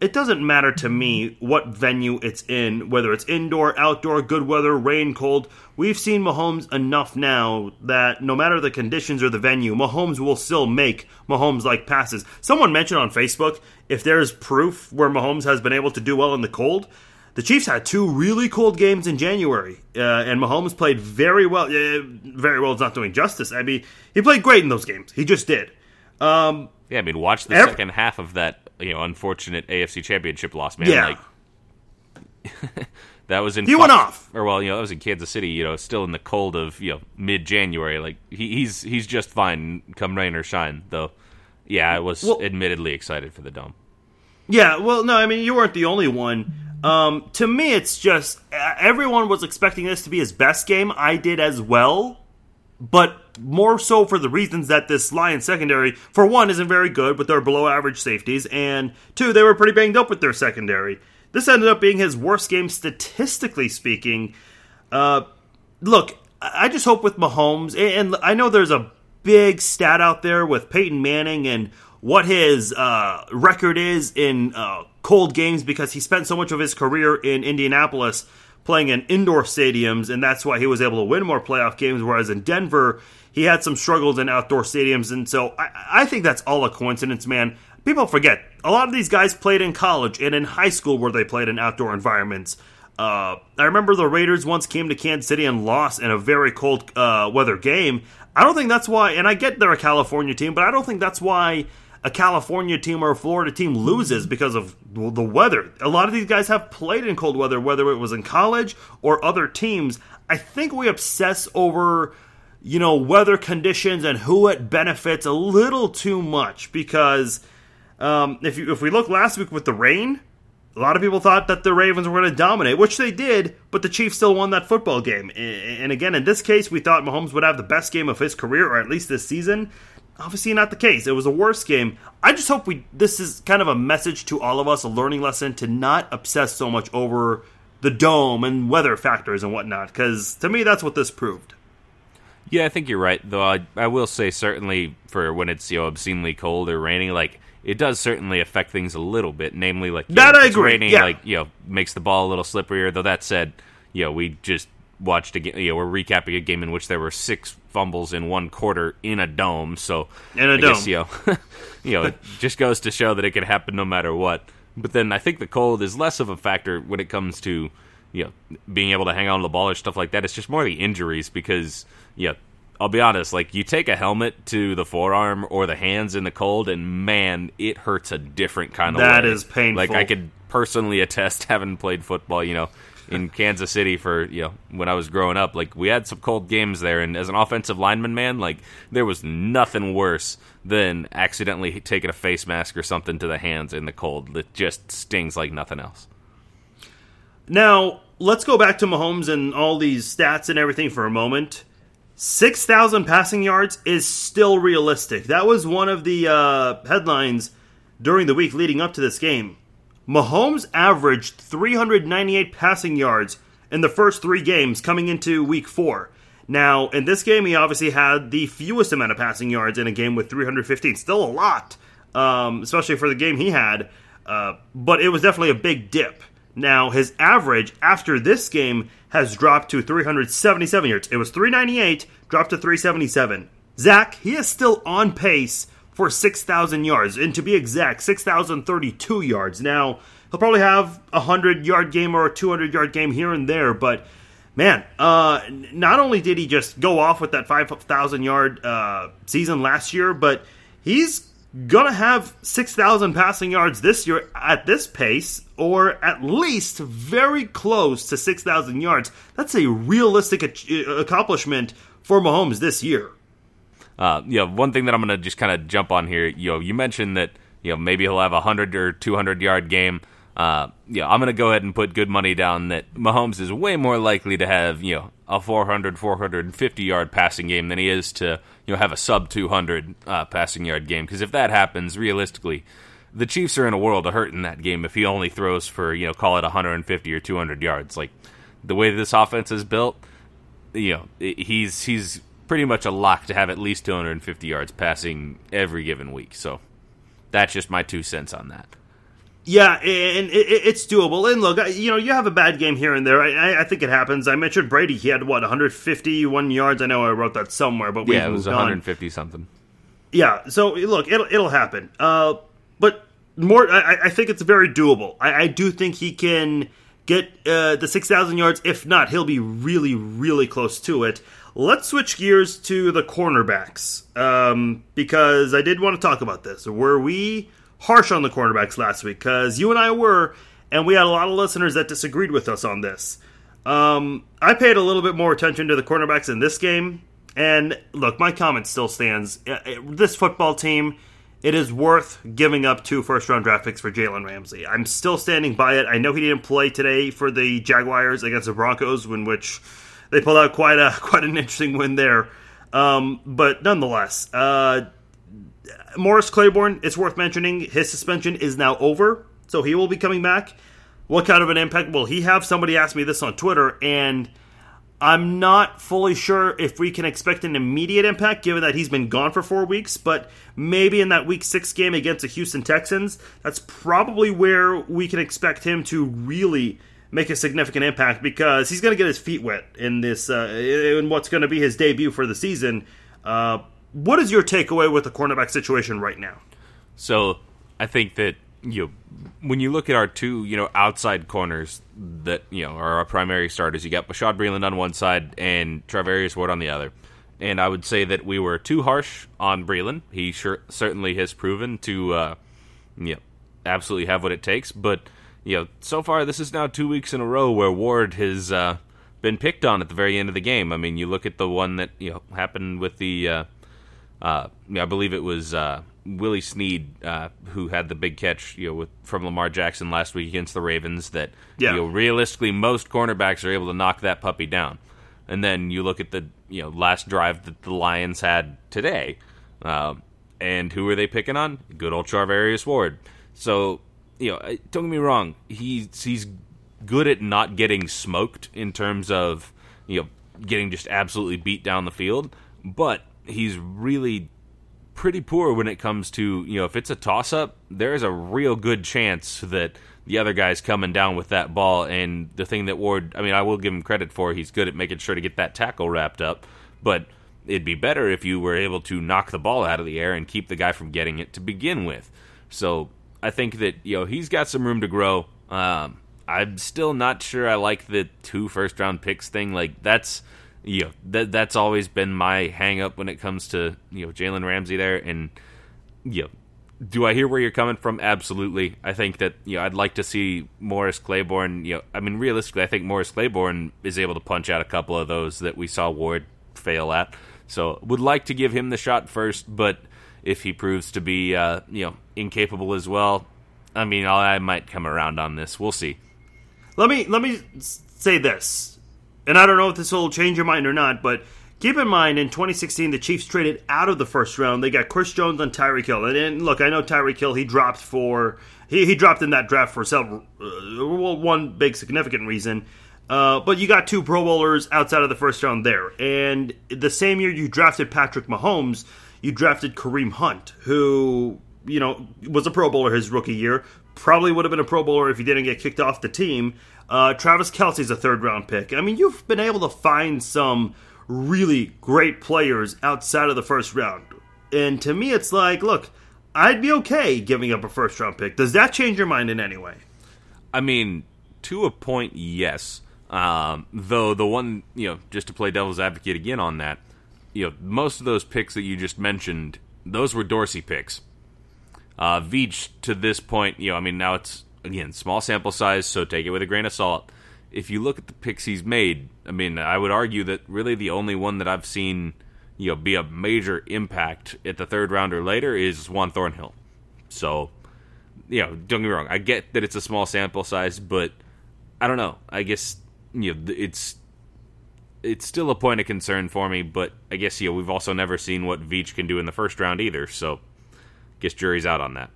it doesn't matter to me what venue it's in, whether it's indoor, outdoor, good weather, rain, cold. We've seen Mahomes enough now that no matter the conditions or the venue, Mahomes will still make Mahomes like passes. Someone mentioned on Facebook if there's proof where Mahomes has been able to do well in the cold. The Chiefs had two really cold games in January, uh, and Mahomes played very well. Uh, very well is not doing justice. I mean, he played great in those games. He just did. Um, yeah, I mean, watch the every- second half of that you know unfortunate AFC Championship loss, man. Yeah. Like that was in he went off, or well, you know, that was in Kansas City. You know, still in the cold of you know mid January. Like he, he's he's just fine, come rain or shine. Though, yeah, I was well, admittedly excited for the dome. Yeah, well, no, I mean you weren't the only one. Um, to me, it's just everyone was expecting this to be his best game. I did as well but more so for the reasons that this Lions secondary, for one, isn't very good with their below average safeties, and two, they were pretty banged up with their secondary. This ended up being his worst game statistically speaking. Uh, look, I just hope with Mahomes, and I know there's a big stat out there with Peyton Manning and what his uh, record is in uh, cold games because he spent so much of his career in Indianapolis playing in indoor stadiums, and that's why he was able to win more playoff games. Whereas in Denver, he had some struggles in outdoor stadiums, and so I, I think that's all a coincidence, man. People forget a lot of these guys played in college and in high school where they played in outdoor environments. Uh, I remember the Raiders once came to Kansas City and lost in a very cold uh, weather game. I don't think that's why, and I get they're a California team, but I don't think that's why a California team or a Florida team loses because of the weather. A lot of these guys have played in cold weather, whether it was in college or other teams. I think we obsess over, you know, weather conditions and who it benefits a little too much because um, if you if we look last week with the rain, a lot of people thought that the Ravens were going to dominate, which they did, but the Chiefs still won that football game. And again, in this case, we thought Mahomes would have the best game of his career, or at least this season. Obviously not the case. It was a worse game. I just hope we this is kind of a message to all of us, a learning lesson to not obsess so much over the dome and weather factors and whatnot. Because to me, that's what this proved. Yeah, I think you're right. Though I, I will say certainly for when it's you know obscenely cold or raining, like it does certainly affect things a little bit. Namely, like that know, I agree. Raining, yeah. like you know makes the ball a little slipperier. Though that said, you know we just watched a game. You know we're recapping a game in which there were six fumbles in one quarter in a dome. So in a I dome, guess, you know, you know, it just goes to show that it can happen no matter what. But then I think the cold is less of a factor when it comes to you know being able to hang on to the ball or stuff like that. It's just more the injuries because you know, I'll be honest, like you take a helmet to the forearm or the hands in the cold, and man, it hurts a different kind of That way. is painful. Like I could personally attest, having played football, you know, in Kansas City for you know when I was growing up, like we had some cold games there, and as an offensive lineman, man, like there was nothing worse than accidentally taking a face mask or something to the hands in the cold. That just stings like nothing else. Now, let's go back to Mahomes and all these stats and everything for a moment. 6,000 passing yards is still realistic. That was one of the uh, headlines during the week leading up to this game. Mahomes averaged 398 passing yards in the first three games coming into week four. Now, in this game, he obviously had the fewest amount of passing yards in a game with 315. Still a lot, um, especially for the game he had, uh, but it was definitely a big dip. Now, his average after this game has dropped to 377 yards. It was 398, dropped to 377. Zach, he is still on pace for 6,000 yards, and to be exact, 6,032 yards. Now, he'll probably have a 100 yard game or a 200 yard game here and there, but man, uh, not only did he just go off with that 5,000 yard uh, season last year, but he's gonna have 6,000 passing yards this year at this pace, or at least very close to 6,000 yards. That's a realistic accomplishment for Mahomes this year. Uh, you know, one thing that I'm going to just kind of jump on here, you know, you mentioned that, you know, maybe he'll have a 100 or 200 yard game. Uh, yeah, I'm going to go ahead and put good money down that Mahomes is way more likely to have, you know, a 400, 450 yard passing game than he is to, you know, have a sub 200 uh, passing yard game. Because if that happens, realistically, the Chiefs are in a world of hurt in that game if he only throws for, you know, call it 150 or 200 yards. Like, the way this offense is built, you know, he's he's pretty much a lock to have at least 250 yards passing every given week. So that's just my two cents on that. Yeah, and it's doable. And look, you know, you have a bad game here and there. I, I think it happens. I mentioned Brady. He had what 151 yards. I know I wrote that somewhere, but yeah, it was 150 on. something. Yeah. So look, it'll it'll happen. Uh, but more, I, I think it's very doable. I, I do think he can get uh, the 6,000 yards. If not, he'll be really, really close to it. Let's switch gears to the cornerbacks um, because I did want to talk about this. Were we harsh on the cornerbacks last week? Because you and I were, and we had a lot of listeners that disagreed with us on this. Um, I paid a little bit more attention to the cornerbacks in this game, and look, my comment still stands. This football team, it is worth giving up two first round draft picks for Jalen Ramsey. I'm still standing by it. I know he didn't play today for the Jaguars against the Broncos, in which they pulled out quite a quite an interesting win there. Um, but nonetheless, uh, Morris Claiborne, it's worth mentioning, his suspension is now over, so he will be coming back. What kind of an impact will he have? Somebody asked me this on Twitter, and I'm not fully sure if we can expect an immediate impact given that he's been gone for four weeks, but maybe in that week six game against the Houston Texans, that's probably where we can expect him to really make a significant impact because he's going to get his feet wet in this uh, in what's going to be his debut for the season. Uh, what is your takeaway with the cornerback situation right now? So I think that you know, when you look at our two you know outside corners that you know are our primary starters, you got Bashaud Breeland on one side and Charvarius Ward on the other. And I would say that we were too harsh on Breeland. He sure, certainly has proven to, uh, you know, absolutely have what it takes. But you know, so far this is now two weeks in a row where Ward has uh, been picked on at the very end of the game. I mean, you look at the one that you know happened with the, uh, uh, I believe it was uh, Willie Snead uh, who had the big catch, you know, with, from Lamar Jackson last week against the Ravens. That yeah. you know, realistically, most cornerbacks are able to knock that puppy down. And then you look at the you know last drive that the Lions had today. Uh, And who are they picking on? Good old Charvarius Ward. So, you know, don't get me wrong. He's he's good at not getting smoked in terms of you know getting just absolutely beat down the field, but he's really pretty poor when it comes to you know if it's a toss up, there's a real good chance that the other guy's coming down with that ball. And the thing that Ward, I mean, I will give him credit for, he's good at making sure to get that tackle wrapped up, but it'd be better if you were able to knock the ball out of the air and keep the guy from getting it to begin with. So I think that you know he's got some room to grow. Um, I'm still not sure I like the two first round picks thing. Like that's you know that that's always been my hang up when it comes to you know Jalen Ramsey there and you know do I hear where you're coming from? Absolutely. I think that you know I'd like to see Morris Claiborne. You know, I mean, realistically, I think Morris Claiborne is able to punch out a couple of those that we saw Ward fail at. So, would like to give him the shot first, but if he proves to be uh, you know incapable as well, I mean, I might come around on this. We'll see. Let me let me say this, and I don't know if this will change your mind or not, but keep in mind in 2016 the Chiefs traded out of the first round. They got Chris Jones on Tyreek Hill, and, and look, I know Tyreek Hill he dropped for he, he dropped in that draft for several uh, well, one big significant reason. Uh, but you got two Pro Bowlers outside of the first round there, and the same year you drafted Patrick Mahomes, you drafted Kareem Hunt, who you know was a Pro Bowler his rookie year, probably would have been a Pro Bowler if he didn't get kicked off the team. Uh, Travis Kelce's a third round pick. I mean, you've been able to find some really great players outside of the first round. And to me, it's like, look, I'd be okay giving up a first round pick. Does that change your mind in any way? I mean, to a point, yes. Um, though the one, you know, just to play devil's advocate again on that, you know, most of those picks that you just mentioned, those were Dorsey picks. Uh, Veach to this point, you know, I mean, now it's again small sample size, so take it with a grain of salt. If you look at the picks he's made, I mean, I would argue that really the only one that I've seen, you know, be a major impact at the third round or later is Juan Thornhill. So, you know, don't get me wrong, I get that it's a small sample size, but I don't know. I guess you know it's it's still a point of concern for me, but I guess know we've also never seen what Veach can do in the first round either. So guess jury's out on that.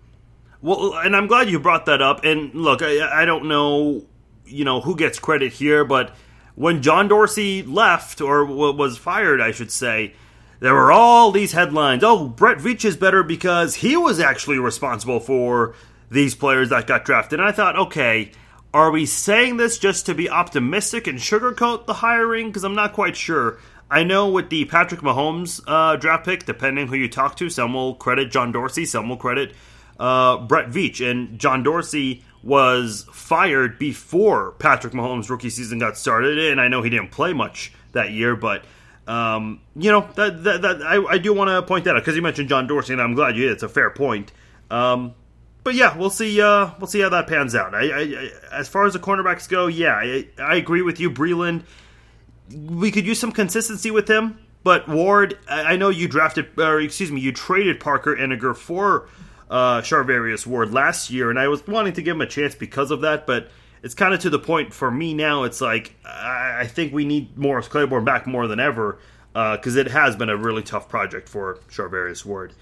Well, and I'm glad you brought that up. And look, I, I don't know, you know, who gets credit here, but when John Dorsey left or was fired, I should say, there were all these headlines. Oh, Brett Veach is better because he was actually responsible for these players that got drafted. And I thought, okay, are we saying this just to be optimistic and sugarcoat the hiring? Because I'm not quite sure. I know with the Patrick Mahomes uh, draft pick, depending who you talk to, some will credit John Dorsey, some will credit uh, Brett Veach. And John Dorsey was fired before Patrick Mahomes' rookie season got started. And I know he didn't play much that year, but. Um, you know that, that, that I, I do want to point that out because you mentioned John Dorsey, and I'm glad you did. It's a fair point. Um, but yeah, we'll see. Uh, we'll see how that pans out. I, I, as far as the cornerbacks go, yeah, I, I agree with you, Breeland we could use some consistency with him. But Ward, I know you drafted, or excuse me, you traded Parker Ehinger for uh, Charvarius Ward last year, and I was wanting to give him a chance because of that. But it's kind of to the point for me now. It's like I think we need Morris Claiborne back more than ever because uh, it has been a really tough project for Charvarius Ward.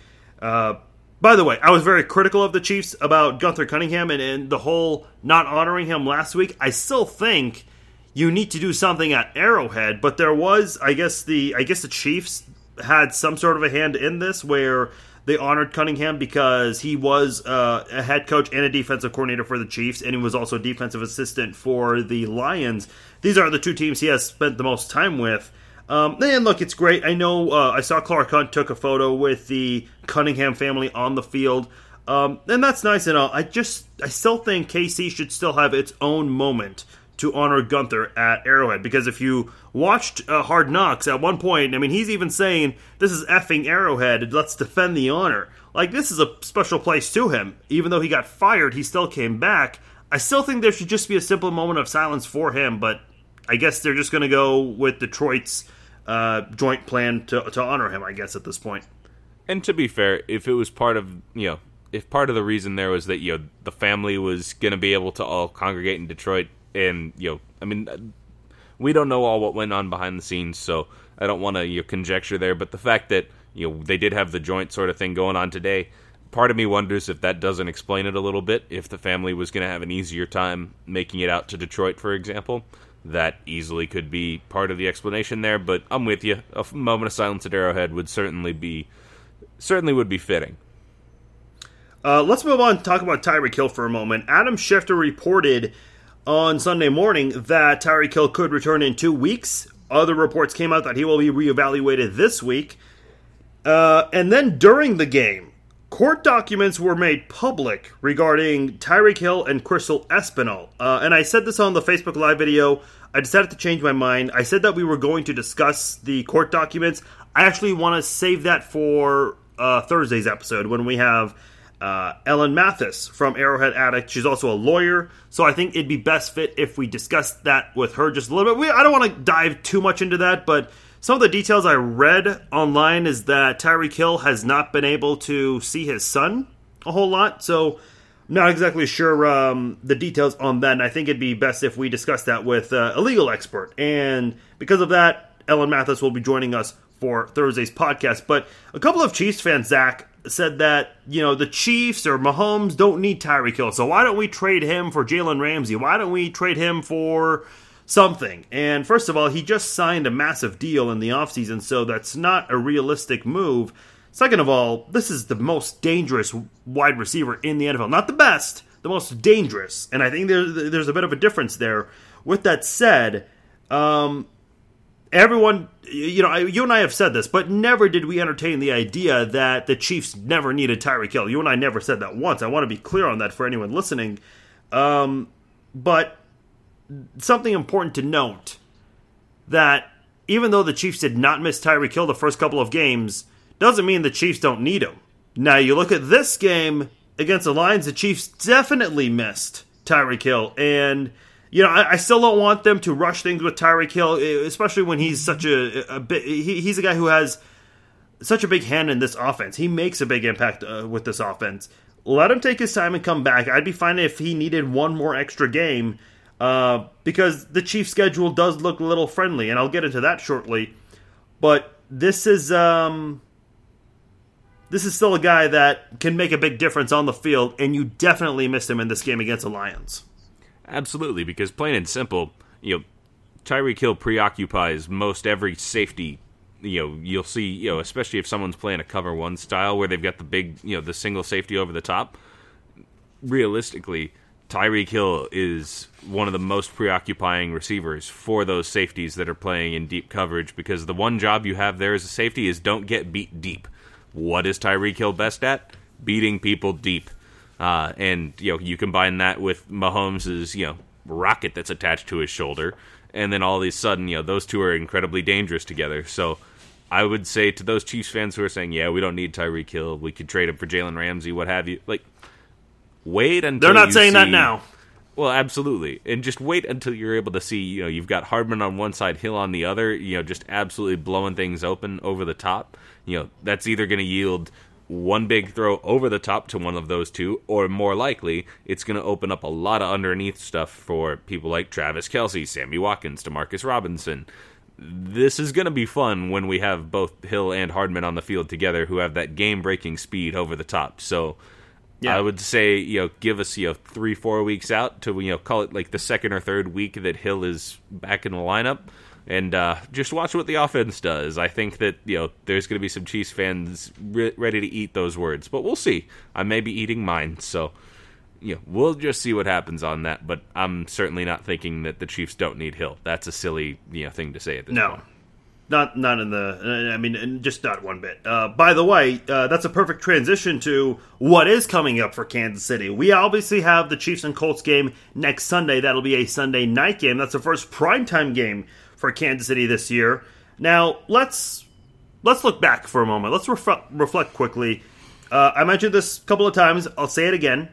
Uh, by the way, I was very critical of the Chiefs about Gunther Cunningham and, and the whole not honoring him last week. I still think you need to do something at Arrowhead. But there was, I guess the I guess the Chiefs had some sort of a hand in this where they honored Cunningham because he was uh, a head coach and a defensive coordinator for the Chiefs, and he was also a defensive assistant for the Lions. These are the two teams he has spent the most time with. Um, and look, it's great. I know uh, I saw Clark Hunt took a photo with the Cunningham family on the field. Um, and that's nice and all. I just, I still think KC should still have its own moment to honor Gunther at Arrowhead. Because if you watched uh, Hard Knocks at one point, I mean, he's even saying, This is effing Arrowhead, let's defend the honor. Like, this is a special place to him. Even though he got fired, he still came back. I still think there should just be a simple moment of silence for him, but I guess they're just going to go with Detroit's uh, joint plan to, to honor him, I guess, at this point. And to be fair, if it was part of, you know, if part of the reason there was that, you know, the family was going to be able to all congregate in Detroit, and you know, I mean, we don't know all what went on behind the scenes, so I don't want to you know, conjecture there. But the fact that You know, they did have the joint sort of thing going on today. Part of me wonders if that doesn't explain it a little bit. If the family was going to have an easier time making it out to Detroit, for example, that easily could be part of the explanation there. But I'm with you. A moment of silence at Arrowhead would certainly be certainly would be fitting. Uh, let's move on and talk about Tyreek Hill for a moment. Adam Schefter reported on Sunday morning that Tyreek Hill could return in two weeks. Other reports came out that he will be reevaluated this week. Uh, and then during the game, court documents were made public regarding Tyreek Hill and Crystal Espinal. Uh, and I said this on the Facebook Live video. I decided to change my mind. I said that we were going to discuss the court documents. I actually want to save that for uh, Thursday's episode when we have uh, Ellen Mathis from Arrowhead Addict. She's also a lawyer, so I think it'd be best fit if we discuss that with her just a little bit. We, I don't want to dive too much into that, but some of the details I read online is that Tyreek Hill has not been able to see his son a whole lot, so not exactly sure um, the details on that. And I think it'd be best if we discuss that with uh, a legal expert. And because of that, Ellen Mathis will be joining us for Thursday's podcast. But a couple of Chiefs fans, Zach, said that you know the Chiefs or Mahomes don't need Tyreek Hill, so why don't we trade him for Jalen Ramsey? Why don't we trade him for something? And first of all, he just signed a massive deal in the offseason, so that's not a realistic move. Second of all, this is the most dangerous wide receiver in the NFL. Not the best, the most dangerous. And I think there's, there's a bit of a difference there. With that said, um, everyone, you know, you and I have said this, but never did we entertain the idea that the Chiefs never needed Tyreek Hill. You and I never said that once. I want to be clear on that for anyone listening. Um, but something important to note that even though the Chiefs did not miss Tyreek Hill the first couple of games, doesn't mean the Chiefs don't need him. Now you look at this game against the Lions, the Chiefs definitely missed Tyreek Hill, and you know, I, I, still don't want them to rush things with Tyreek Hill, especially when he's such a, a bit. He, he's a guy who has such a big hand in this offense. He makes a big impact uh, with this offense. Let him take his time and come back. I'd be fine if he needed one more extra game uh, because the Chiefs' schedule does look a little friendly, and I'll get into that shortly. But this is um, this is still a guy that can make a big difference on the field, and you definitely missed him in this game against the Lions. Absolutely, because plain and simple, you know, Tyreek Hill preoccupies most every safety. You know, you'll see, you know, especially if someone's playing a cover one style where they've got the big, you know, the single safety over the top. Realistically, Tyreek Hill is one of the most preoccupying receivers for those safeties that are playing in deep coverage because the one job you have there as a safety is don't get beat deep. What is Tyreek Hill best at? Beating people deep. Uh, and you know, you combine that with Mahomes's you know rocket that's attached to his shoulder, and then all of a sudden, you know, those two are incredibly dangerous together. So, I would say to those Chiefs fans who are saying, "Yeah, we don't need Tyreek Hill. We could trade him for Jalen Ramsey, what have you." Like, wait until they're not saying see, that now. Well, absolutely, and just wait until you're able to see. You know, you've got Hardman on one side, Hill on the other. You know, just absolutely blowing things open over the top. You know, that's either going to yield one big throw over the top to one of those two, or more likely, it's going to open up a lot of underneath stuff for people like Travis Kelce, Sammy Watkins, Demarcus Robinson. This is going to be fun when we have both Hill and Hardman on the field together who have that game breaking speed over the top. So yeah. I would say, you know, give us, you know, three, four weeks out to, you know, call it like the second or third week that Hill is back in the lineup and uh, just watch what the offense does. I think that you know there's going to be some Chiefs fans re- ready to eat those words, but we'll see. I may be eating mine, so you know we'll just see what happens on that. But I'm certainly not thinking that the Chiefs don't need Hill. That's a silly you know thing to say at this no. point. Not, not in the. I mean, just not one bit. Uh, by the way, uh, that's a perfect transition to what is coming up for Kansas City. We obviously have the Chiefs and Colts game next Sunday. That'll be a Sunday night game. That's the first primetime game for Kansas City this year. Now let's let's look back for a moment. Let's ref- reflect quickly. Uh, I mentioned this a couple of times. I'll say it again.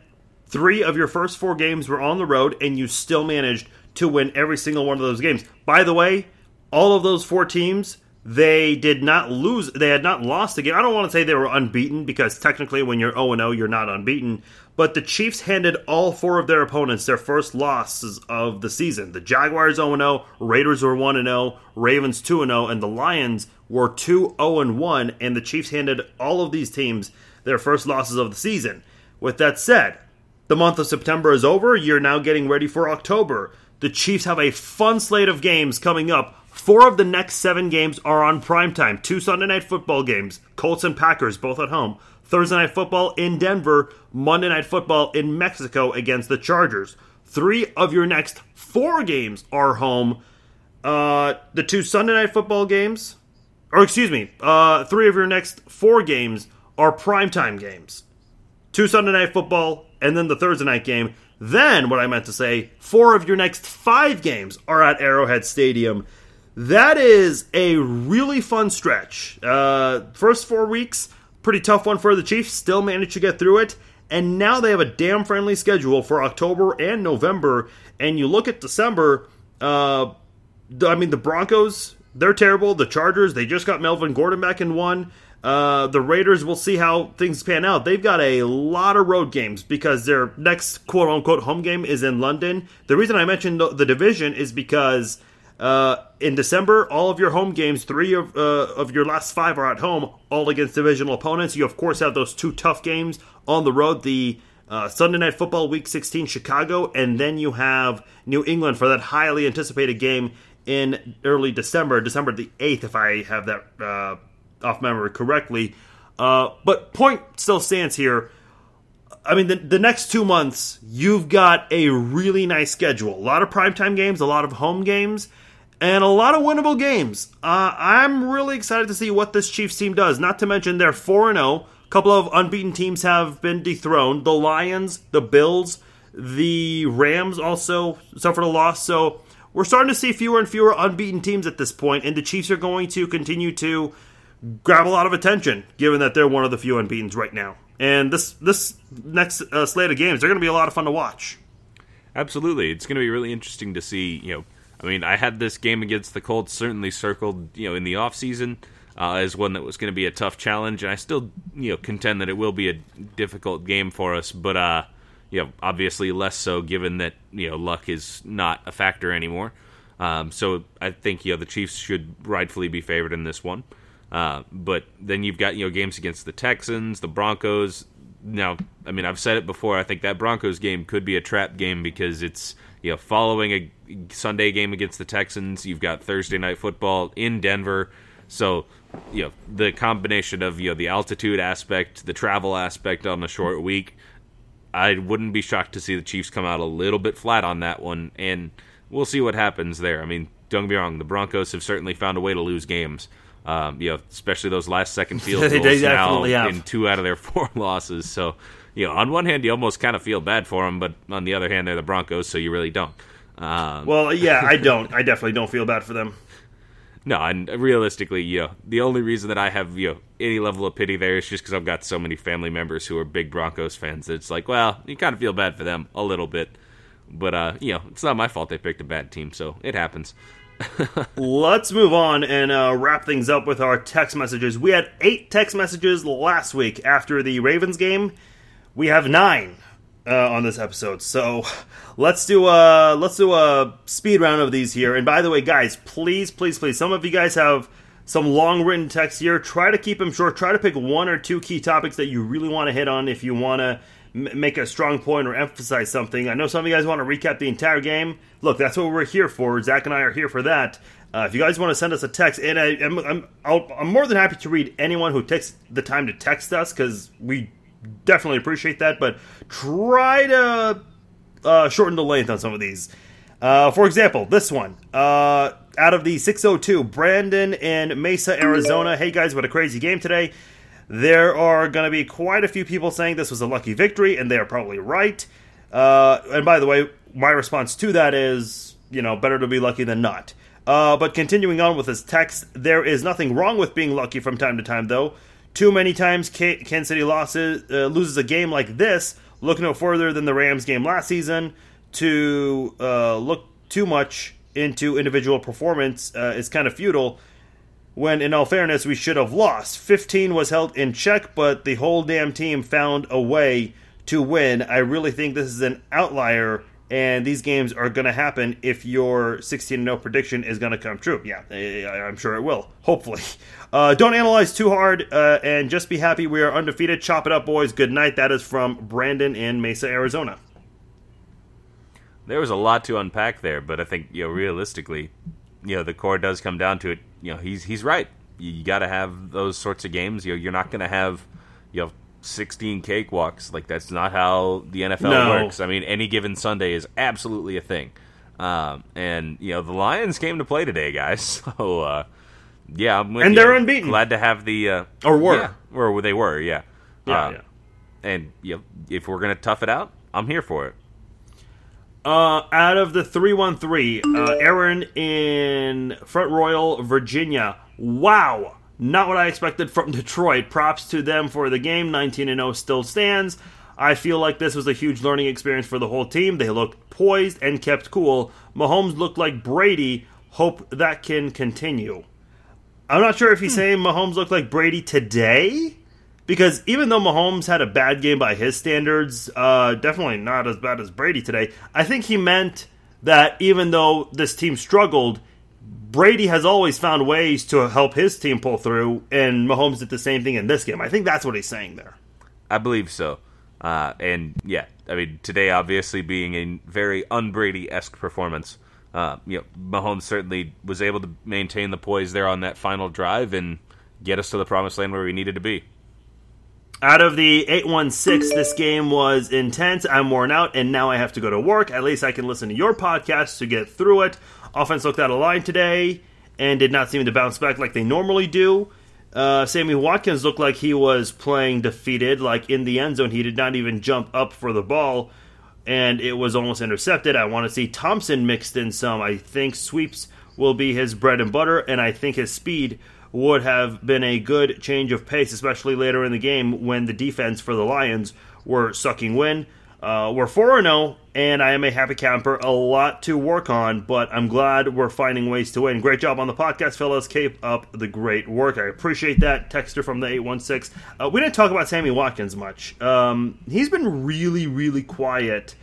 Three of your first four games were on the road, and you still managed to win every single one of those games. By the way, all of those four teams they did not lose. They had not lost a game. I don't want to say they were unbeaten because technically, when you're 0 0, you're not unbeaten. But the Chiefs handed all four of their opponents their first losses of the season. The Jaguars 0 0, Raiders were 1 0, Ravens 2 0, and the Lions were 2 0 1, and the Chiefs handed all of these teams their first losses of the season. With that said, the month of September is over. You're now getting ready for October. The Chiefs have a fun slate of games coming up. Four of the next seven games are on primetime. Two Sunday night football games, Colts and Packers, both at home. Thursday night football in Denver, Monday night football in Mexico against the Chargers. Three of your next four games are home. Uh, the two Sunday night football games, or excuse me, uh, three of your next four games are primetime games. Two Sunday night football, and then the Thursday night game. Then, what I meant to say, four of your next five games are at Arrowhead Stadium. That is a really fun stretch. Uh, first four weeks, pretty tough one for the Chiefs. Still managed to get through it. And now they have a damn friendly schedule for October and November. And you look at December, uh, I mean, the Broncos, they're terrible. The Chargers, they just got Melvin Gordon back in one. Uh, the Raiders, we'll see how things pan out. They've got a lot of road games because their next quote unquote home game is in London. The reason I mentioned the, the division is because uh, in December, all of your home games, three of, uh, of your last five are at home, all against divisional opponents. You, of course, have those two tough games on the road the uh, Sunday Night Football Week 16 Chicago, and then you have New England for that highly anticipated game in early December, December the 8th, if I have that uh, off memory correctly. Uh, but point still stands here. I mean, the, the next two months, you've got a really nice schedule. A lot of primetime games, a lot of home games, and a lot of winnable games. Uh, I'm really excited to see what this Chiefs team does. Not to mention they're 4 0. A couple of unbeaten teams have been dethroned. The Lions, the Bills, the Rams also suffered a loss. So we're starting to see fewer and fewer unbeaten teams at this point, and the Chiefs are going to continue to grab a lot of attention, given that they're one of the few unbeaten's right now. And this this next uh, slate of games, they're going to be a lot of fun to watch. Absolutely, it's going to be really interesting to see. You know, I mean, I had this game against the Colts certainly circled, you know, in the off season uh, as one that was going to be a tough challenge, and I still, you know, contend that it will be a difficult game for us. But, uh, you know, obviously less so given that you know luck is not a factor anymore. Um, so I think you know the Chiefs should rightfully be favored in this one. Uh, but then you've got you know games against the Texans, the Broncos. Now, I mean, I've said it before. I think that Broncos game could be a trap game because it's you know following a Sunday game against the Texans. You've got Thursday night football in Denver, so you know the combination of you know the altitude aspect, the travel aspect on a short week. I wouldn't be shocked to see the Chiefs come out a little bit flat on that one, and we'll see what happens there. I mean, don't get me wrong, the Broncos have certainly found a way to lose games. Um, you know, especially those last second field goals now have. in two out of their four losses. So, you know, on one hand, you almost kind of feel bad for them, but on the other hand, they're the Broncos, so you really don't. Um, well, yeah, I don't. I definitely don't feel bad for them. No, and realistically, you know, the only reason that I have you know any level of pity there is just because I've got so many family members who are big Broncos fans. It's like, well, you kind of feel bad for them a little bit, but uh, you know, it's not my fault they picked a bad team, so it happens. Let's move on and uh, wrap things up with our text messages. We had eight text messages last week after the Ravens game. We have nine uh, on this episode, so let's do a let's do a speed round of these here. And by the way, guys, please, please, please, some of you guys have some long written text here. Try to keep them short. Try to pick one or two key topics that you really want to hit on if you want to make a strong point or emphasize something. I know some of you guys want to recap the entire game. Look, that's what we're here for. Zach and I are here for that. Uh, if you guys want to send us a text, and I, am I'm, I'm, I'm more than happy to read anyone who takes the time to text us because we definitely appreciate that. But try to uh, shorten the length on some of these. Uh, for example, this one uh, out of the 602, Brandon in Mesa, Arizona. Hey guys, what a crazy game today. There are going to be quite a few people saying this was a lucky victory, and they are probably right. Uh, and by the way, my response to that is, you know, better to be lucky than not. Uh, but continuing on with his text, there is nothing wrong with being lucky from time to time, though. Too many times Kansas City losses, uh, loses a game like this. Look no further than the Rams game last season. To uh, look too much into individual performance uh, is kind of futile when in all fairness we should have lost. 15 was held in check, but the whole damn team found a way to win. I really think this is an outlier and these games are going to happen if your 16 0 prediction is going to come true. Yeah, I'm sure it will. Hopefully. Uh, don't analyze too hard uh, and just be happy we are undefeated. Chop it up, boys. Good night. That is from Brandon in Mesa, Arizona. There was a lot to unpack there, but I think you know realistically, you know the core does come down to it. You know he's he's right. You, you got to have those sorts of games. You know you're not going to have you know 16 cakewalks. Like that's not how the NFL no. works. I mean, any given Sunday is absolutely a thing. Um, and you know the Lions came to play today, guys. So uh, yeah, I'm and you. they're unbeaten. Glad to have the uh, or were yeah, or they were, yeah, yeah, uh, yeah. And you know, if we're gonna tough it out, I'm here for it. Uh, out of the 313, uh, Aaron in Front Royal, Virginia. Wow. Not what I expected from Detroit. Props to them for the game. 19 0 still stands. I feel like this was a huge learning experience for the whole team. They looked poised and kept cool. Mahomes looked like Brady. Hope that can continue. I'm not sure if he's hmm. saying Mahomes looked like Brady today, because even though Mahomes had a bad game by his standards, uh, definitely not as bad as Brady today. I think he meant that even though this team struggled, Brady has always found ways to help his team pull through, and Mahomes did the same thing in this game. I think that's what he's saying there. I believe so. Uh, and yeah, I mean, today obviously being a very unBrady esque performance, uh, you know, Mahomes certainly was able to maintain the poise there on that final drive and get us to the promised land where we needed to be. Out of the 816, this game was intense. I'm worn out, and now I have to go to work. At least I can listen to your podcast to get through it. Offense looked out of line today and did not seem to bounce back like they normally do. Uh, Sammy Watkins looked like he was playing defeated, like in the end zone. He did not even jump up for the ball, and it was almost intercepted. I want to see Thompson mixed in some. I think sweeps will be his bread and butter, and I think his speed would have been a good change of pace, especially later in the game when the defense for the Lions were sucking wind. Uh, we're 4 0, and I am a happy camper. A lot to work on, but I'm glad we're finding ways to win. Great job on the podcast, fellas. Keep up the great work. I appreciate that. Texter from the 816. Uh, we didn't talk about Sammy Watkins much. Um, he's been really, really quiet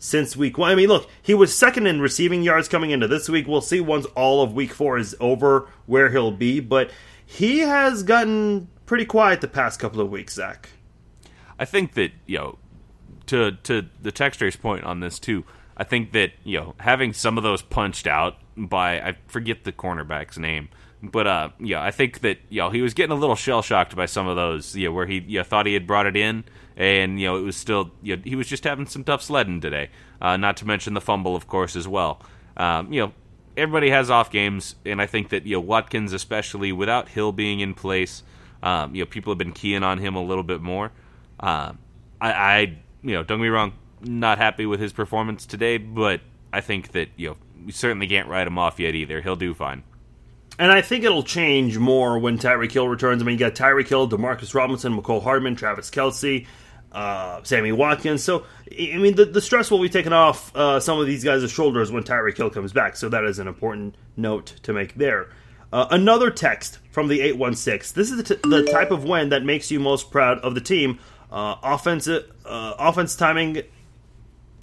since week one. I mean, look, he was second in receiving yards coming into this week. We'll see once all of week four is over where he'll be, but he has gotten pretty quiet the past couple of weeks, Zach. I think that, you know, to to the texter's point on this too. I think that you know having some of those punched out by I forget the cornerback's name, but uh, yeah, I think that you know he was getting a little shell shocked by some of those, you know, where he you know, thought he had brought it in, and you know it was still you know, he was just having some tough sledding today. Uh, not to mention the fumble, of course, as well. Um, you know, everybody has off games, and I think that you know Watkins, especially without Hill being in place, um, you know people have been keying on him a little bit more. Um, I, I you know, don't get me wrong, not happy with his performance today, but I think that you know we certainly can't write him off yet either. He'll do fine. And I think it'll change more when Tyreek Hill returns. I mean, you got Tyreek Hill, Demarcus Robinson, Mecole Hardman, Travis Kelce, uh, Sammy Watkins. So, I mean, the, the stress will be taken off uh, some of these guys' shoulders when Tyreek Hill comes back. So that is an important note to make there. Uh, another text from the 816. This is the, t- the type of win that makes you most proud of the team. Uh, offensive uh, offense timing.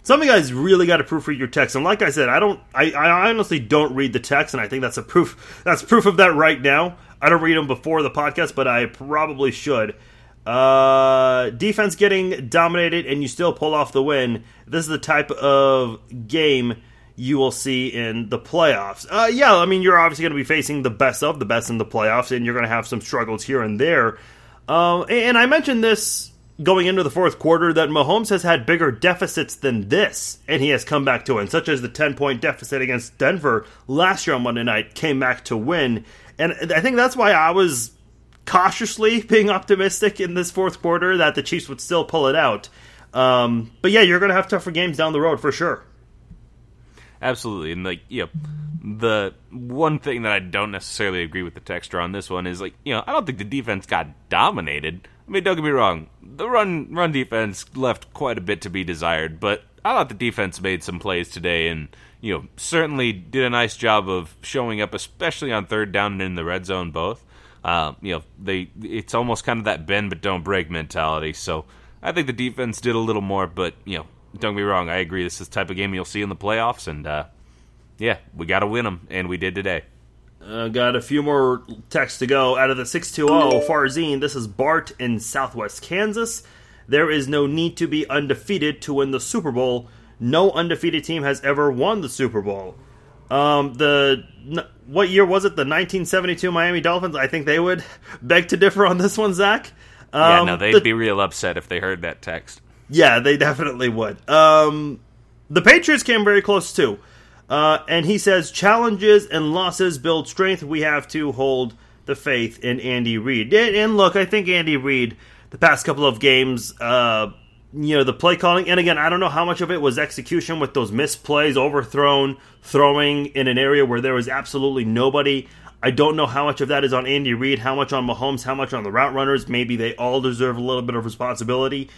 Some of you guys really got to proofread your text, and like I said, I don't. I, I honestly don't read the text, and I think that's a proof. That's proof of that right now. I don't read them before the podcast, but I probably should. Uh, defense getting dominated, and you still pull off the win. This is the type of game you will see in the playoffs. Uh, yeah, I mean, you're obviously going to be facing the best of the best in the playoffs, and you're going to have some struggles here and there. Uh, and I mentioned this going into the fourth quarter that Mahomes has had bigger deficits than this, and he has come back to win, such as the 10 point deficit against Denver last year on Monday night, came back to win. And I think that's why I was cautiously being optimistic in this fourth quarter that the Chiefs would still pull it out. Um, but yeah, you're going to have tougher games down the road for sure. Absolutely. And, like, you know, the one thing that I don't necessarily agree with the texture on this one is, like, you know, I don't think the defense got dominated I mean, don't get me wrong. The run run defense left quite a bit to be desired, but I thought the defense made some plays today, and you know certainly did a nice job of showing up, especially on third down and in the red zone both. Um, you know, they it's almost kind of that bend but don't break mentality. So I think the defense did a little more, but you know don't get me wrong. I agree. This is the type of game you'll see in the playoffs, and uh, yeah, we got to win them, and we did today. Uh, got a few more texts to go. Out of the 620, Farzin, this is Bart in Southwest Kansas. There is no need to be undefeated to win the Super Bowl. No undefeated team has ever won the Super Bowl. Um, the what year was it? The 1972 Miami Dolphins. I think they would beg to differ on this one, Zach. Um, yeah, no, they'd the, be real upset if they heard that text. Yeah, they definitely would. Um, the Patriots came very close too. Uh, and he says challenges and losses build strength. We have to hold the faith in Andy Reid. And look, I think Andy Reid, the past couple of games, uh, you know, the play calling, and again, I don't know how much of it was execution with those misplays, overthrown, throwing in an area where there was absolutely nobody. I don't know how much of that is on Andy Reid, how much on Mahomes, how much on the route runners. Maybe they all deserve a little bit of responsibility.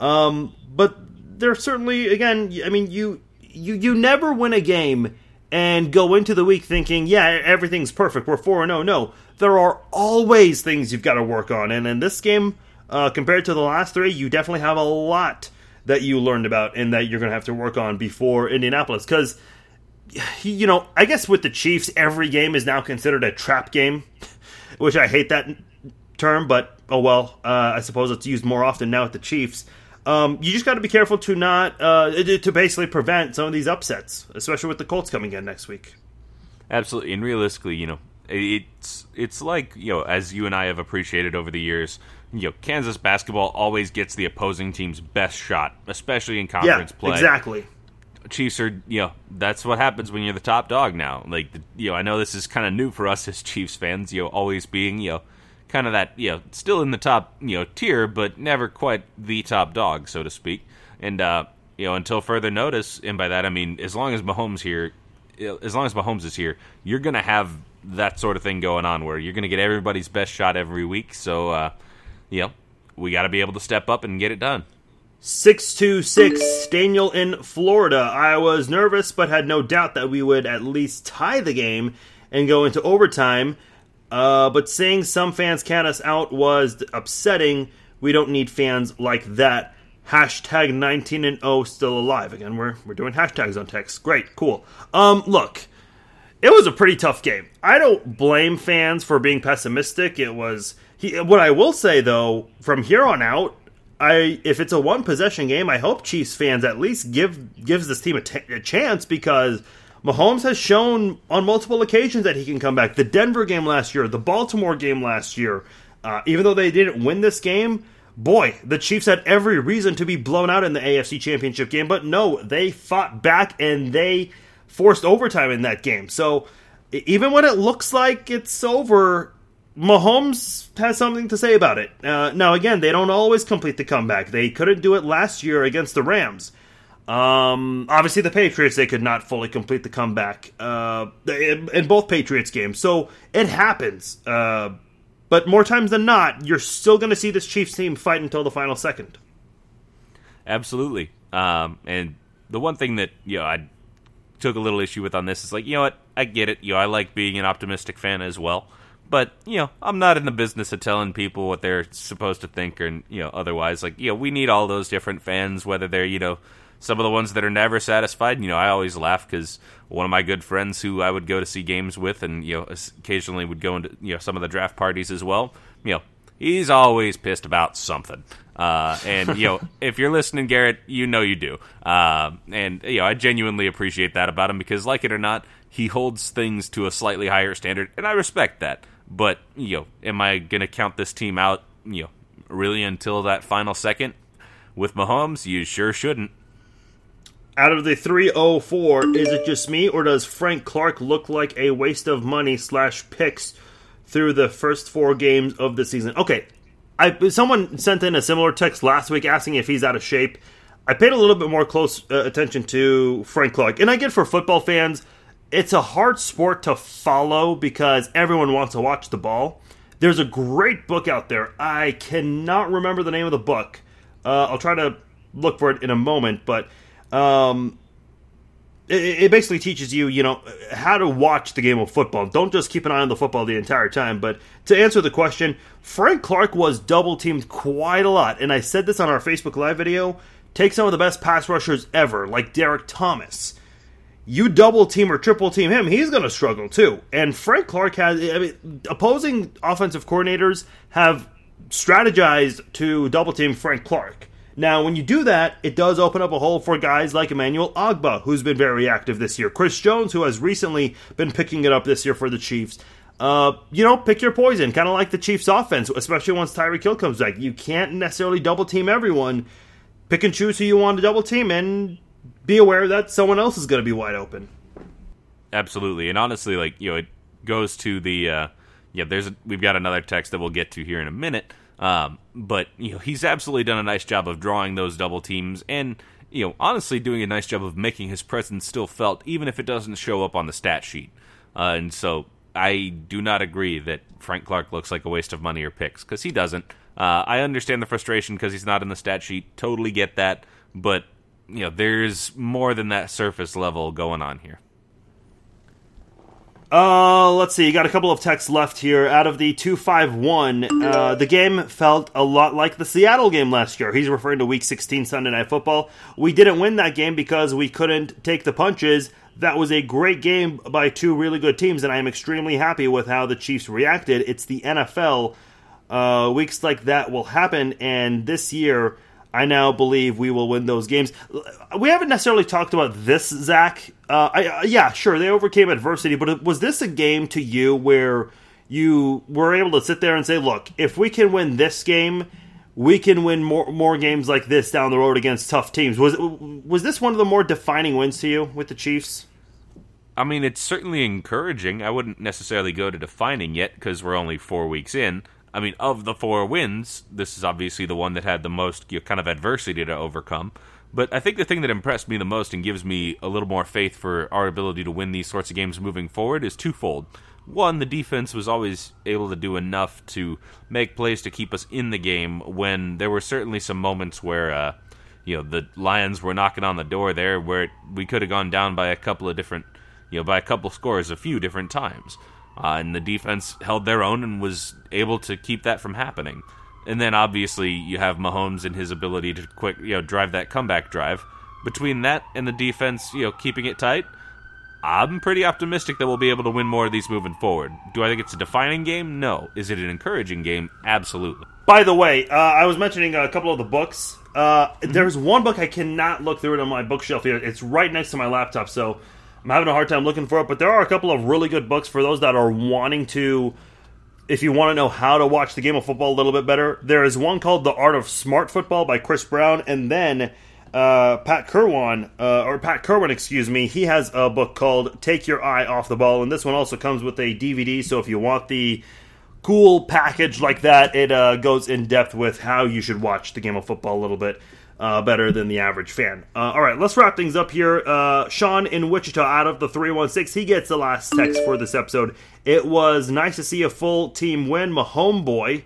Um, but there's certainly, again, I mean, you you you never win a game and go into the week thinking, yeah, everything's perfect. We're four and zero. Oh. No, there are always things you've got to work on, and in this game, uh, compared to the last three, you definitely have a lot that you learned about and that you're going to have to work on before Indianapolis. Because, you know, I guess with the Chiefs, every game is now considered a trap game, which I hate that term, but oh well. Uh, I suppose it's used more often now with the Chiefs. Um, you just got to be careful to not uh, to basically prevent some of these upsets, especially with the Colts coming in next week. Absolutely, and realistically, you know, it's it's like you know, as you and I have appreciated over the years, you know, Kansas basketball always gets the opposing team's best shot, especially in conference yeah, play. Exactly. Chiefs are, you know, that's what happens when you're the top dog now. Like, you know, I know this is kind of new for us as Chiefs fans, you know, always being, you know, kind of that, you know, still in the top, you know, tier, but never quite the top dog, so to speak. And, uh, you know, until further notice, and by that I mean as long as Mahomes here, as long as Mahomes is here, you're to have that sort of thing going on where you're to get everybody's best shot every week. So, uh, you know, we got to be able to step up and get it done. 626 Daniel in Florida. I was nervous but had no doubt that we would at least tie the game and go into overtime. Uh, but seeing some fans count us out was upsetting. We don't need fans like that. Hashtag 19 and 0 still alive. Again, we're, we're doing hashtags on text. Great, cool. Um, look, it was a pretty tough game. I don't blame fans for being pessimistic. It was. He, what I will say though, from here on out, I if it's a one possession game, I hope Chiefs fans at least give gives this team a, t- a chance because Mahomes has shown on multiple occasions that he can come back. The Denver game last year, the Baltimore game last year, uh, even though they didn't win this game, boy, the Chiefs had every reason to be blown out in the AFC Championship game. But no, they fought back and they forced overtime in that game. So even when it looks like it's over, Mahomes has something to say about it. Uh, now, again, they don't always complete the comeback. They couldn't do it last year against the Rams. Um, obviously, the Patriots they could not fully complete the comeback uh, in, both Patriots games, so it happens. Uh, but more times than not, you're still going to see this Chiefs team fight until the final second. Absolutely. Um, and the one thing that you know I took a little issue with on this is like, you know what, I get it. You know, I like being an optimistic fan as well. But you know, I'm not in the business of telling people what they're supposed to think, or you know, otherwise. Like, you know, we need all those different fans, whether they're you know some of the ones that are never satisfied. You know, I always laugh because one of my good friends who I would go to see games with, and you know, occasionally would go into you know some of the draft parties as well. You know, he's always pissed about something. Uh, and you know, if you're listening, Garrett, you know you do. Uh, and you know, I genuinely appreciate that about him because, like it or not, he holds things to a slightly higher standard, and I respect that. But you know, am I going to count this team out? You know, really until that final second with Mahomes? You sure shouldn't out of the 304, is it just me, or does Frank Clark look like a waste of money slash picks through the first four games of the season? Okay, I someone sent in a similar text last week asking if he's out of shape. I paid a little bit more close uh, attention to Frank Clark, and I get for football fans, it's a hard sport to follow because everyone wants to watch the ball. There's a great book out there. I cannot remember the name of the book. Uh, I'll try to look for it in a moment, but um, it, it, basically teaches you, you know, how to watch the game of football. Don't just keep an eye on the football the entire time. But to answer the question, Frank Clark was double teamed quite a lot, and I said this on our Facebook Live video. take some of the best pass rushers ever, like Derrick Thomas. You double team or triple team him, he's going to struggle too. And Frank Clark has, I mean, opposing offensive coordinators have strategized to double team Frank Clark. Now, when you do that, it does open up a hole for guys like Emmanuel Ogbah, who's been very active this year. Chris Jones, who has recently been picking it up this year for the Chiefs. Uh, you know, pick your poison, kind of like the Chiefs' offense, especially once Tyreek Hill comes back. You can't necessarily double team everyone. Pick and choose who you want to double team, and be aware that someone else is going to be wide open. Absolutely, and honestly, like you know, it goes to the uh, yeah. There's a, we've got another text that we'll get to here in a minute. Um, but you know, he's absolutely done a nice job of drawing those double teams, and you know, honestly, doing a nice job of making his presence still felt, even if it doesn't show up on the stat sheet. Uh, and so, I do not agree that Frank Clark looks like a waste of money or picks because he doesn't. Uh, I understand the frustration because he's not in the stat sheet. Totally get that, but you know, there's more than that surface level going on here. Uh, let's see. You got a couple of texts left here. Out of the 251, uh, the game felt a lot like the Seattle game last year. He's referring to Week 16 Sunday Night Football. We didn't win that game because we couldn't take the punches. That was a great game by two really good teams, and I am extremely happy with how the Chiefs reacted. It's the NFL. Uh, weeks like that will happen, and this year I now believe we will win those games. We haven't necessarily talked about this, Zach. Uh, I, uh, yeah, sure, they overcame adversity, but was this a game to you where you were able to sit there and say, "Look, if we can win this game, we can win more more games like this down the road against tough teams"? Was was this one of the more defining wins to you with the Chiefs? I mean, it's certainly encouraging. I wouldn't necessarily go to defining yet because we're only four weeks in. I mean, of the four wins, this is obviously the one that had the most you know, kind of adversity to overcome. But I think the thing that impressed me the most and gives me a little more faith for our ability to win these sorts of games moving forward is twofold. One, the defense was always able to do enough to make plays to keep us in the game when there were certainly some moments where, uh, you know, the Lions were knocking on the door there where we could have gone down by a couple of different, you know, by a couple scores a few different times. Uh, and the defense held their own and was able to keep that from happening. And then obviously you have Mahomes and his ability to quick, you know, drive that comeback drive. Between that and the defense, you know, keeping it tight, I'm pretty optimistic that we'll be able to win more of these moving forward. Do I think it's a defining game? No. Is it an encouraging game? Absolutely. By the way, uh, I was mentioning a couple of the books. Uh, mm-hmm. There's one book I cannot look through it on my bookshelf here. It's right next to my laptop, so I'm having a hard time looking for it, but there are a couple of really good books for those that are wanting to. If you want to know how to watch the game of football a little bit better, there is one called The Art of Smart Football by Chris Brown, and then uh, Pat Kirwan, uh, or Pat Kirwan, excuse me, he has a book called Take Your Eye Off the Ball, and this one also comes with a DVD. So if you want the cool package like that, it uh, goes in depth with how you should watch the game of football a little bit uh, better than the average fan. Uh, all right, let's wrap things up here. Uh, Sean in Wichita out of the 316, he gets the last text for this episode. It was nice to see a full team win. Mahomeboy, boy,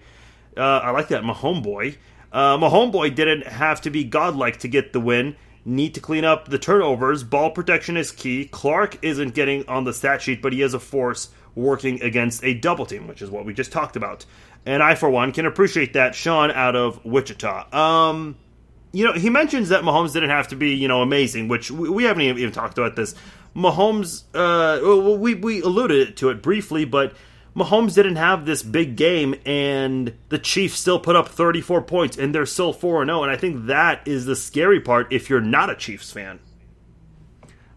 uh, I like that, Mahomeboy. boy. Uh, boy didn't have to be godlike to get the win. Need to clean up the turnovers. Ball protection is key. Clark isn't getting on the stat sheet, but he is a force working against a double team, which is what we just talked about. And I, for one, can appreciate that. Sean out of Wichita. Um, you know, he mentions that Mahomes didn't have to be, you know, amazing, which we, haven't even talked about this. Mahomes, uh, we we alluded to it briefly, but Mahomes didn't have this big game, and the Chiefs still put up 34 points, and they're still 4 0. And I think that is the scary part if you're not a Chiefs fan.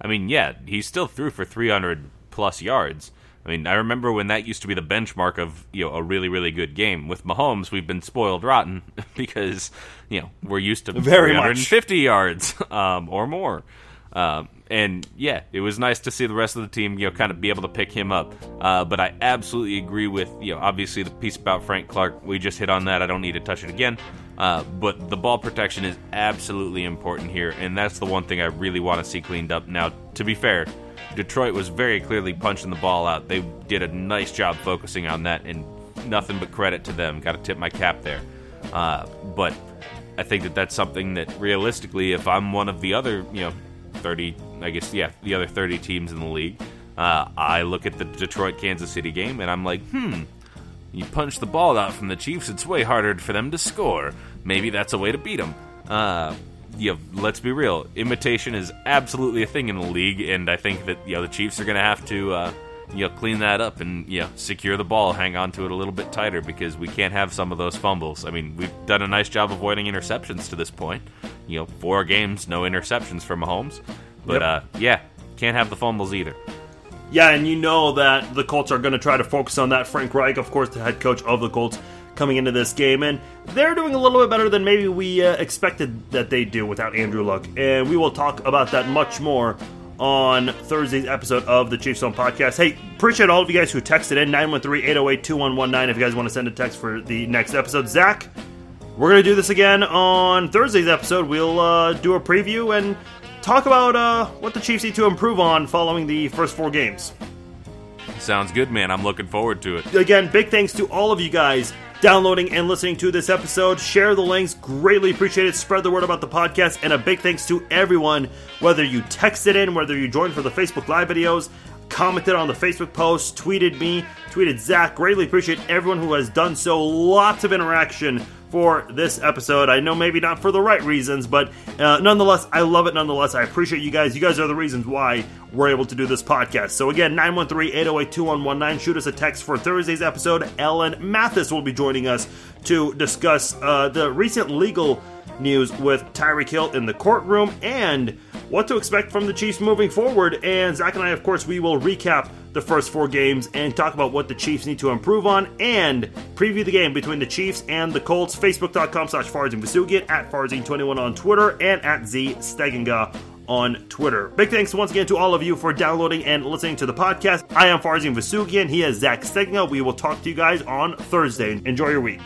I mean, yeah, he still threw for 300 plus yards. I mean, I remember when that used to be the benchmark of you know a really really good game. With Mahomes, we've been spoiled rotten because you know we're used to very 350 yards um, or more. Um, and yeah, it was nice to see the rest of the team, you know, kind of be able to pick him up. Uh, but I absolutely agree with, you know, obviously the piece about Frank Clark. We just hit on that. I don't need to touch it again. Uh, but the ball protection is absolutely important here, and that's the one thing I really want to see cleaned up. Now, to be fair, Detroit was very clearly punching the ball out. They did a nice job focusing on that, and nothing but credit to them. Got to tip my cap there. Uh, but I think that that's something that realistically, if I'm one of the other, you know, 30, I guess, yeah, the other 30 teams in the league, uh, I look at the Detroit Kansas City game and I'm like, hmm, you punch the ball out from the Chiefs, it's way harder for them to score. Maybe that's a way to beat them. Uh, you know, let's be real, imitation is absolutely a thing in the league, and I think that you know the Chiefs are going to have to uh, you know clean that up and you know secure the ball, hang on to it a little bit tighter because we can't have some of those fumbles. I mean, we've done a nice job avoiding interceptions to this point. You know, four games, no interceptions from Mahomes, but Yep. uh, yeah, can't have the fumbles either. Yeah, and you know that the Colts are going to try to focus on that. Frank Reich, of course, the head coach of the Colts, coming into this game, and they're doing a little bit better than maybe we uh, expected that they do without Andrew Luck. And we will talk about that much more on Thursday's episode of the Chiefs Zone podcast. Hey, appreciate all of you guys who texted in 913 808 2119 if you guys want to send a text for the next episode. Zach, we're going to do this again on Thursday's episode. We'll uh, do a preview and talk about uh, what the Chiefs need to improve on following the first four games. Sounds good, man. I'm looking forward to it. Again, big thanks to all of you guys downloading and listening to this episode. Share the links, greatly appreciate it. Spread the word about the podcast, and a big thanks to everyone, whether you texted in, whether you joined for the Facebook Live videos, commented on the Facebook post, tweeted me, tweeted Zach. Greatly appreciate everyone who has done so. Lots of interaction for this episode. I know maybe not for the right reasons, but uh, nonetheless, I love it nonetheless. I appreciate you guys. You guys are the reasons why we're able to do this podcast. So again, 913-808-2119. Shoot us a text for Thursday's episode. Ellen Mathis will be joining us to discuss uh, the recent legal news with Tyreek Hill in the courtroom and what to expect from the Chiefs moving forward. And Zach and I, of course, we will recap the first four games and talk about what the Chiefs need to improve on and preview the game between the Chiefs and the Colts. Facebook.com slash Farzin Vousoughian, at Farzin21 on Twitter, and at Z Stegenga on Twitter. Big thanks once again to all of you for downloading and listening to the podcast. I am Farzin Vousoughian. He is Zach Stegenga. We will talk to you guys on Thursday. Enjoy your week.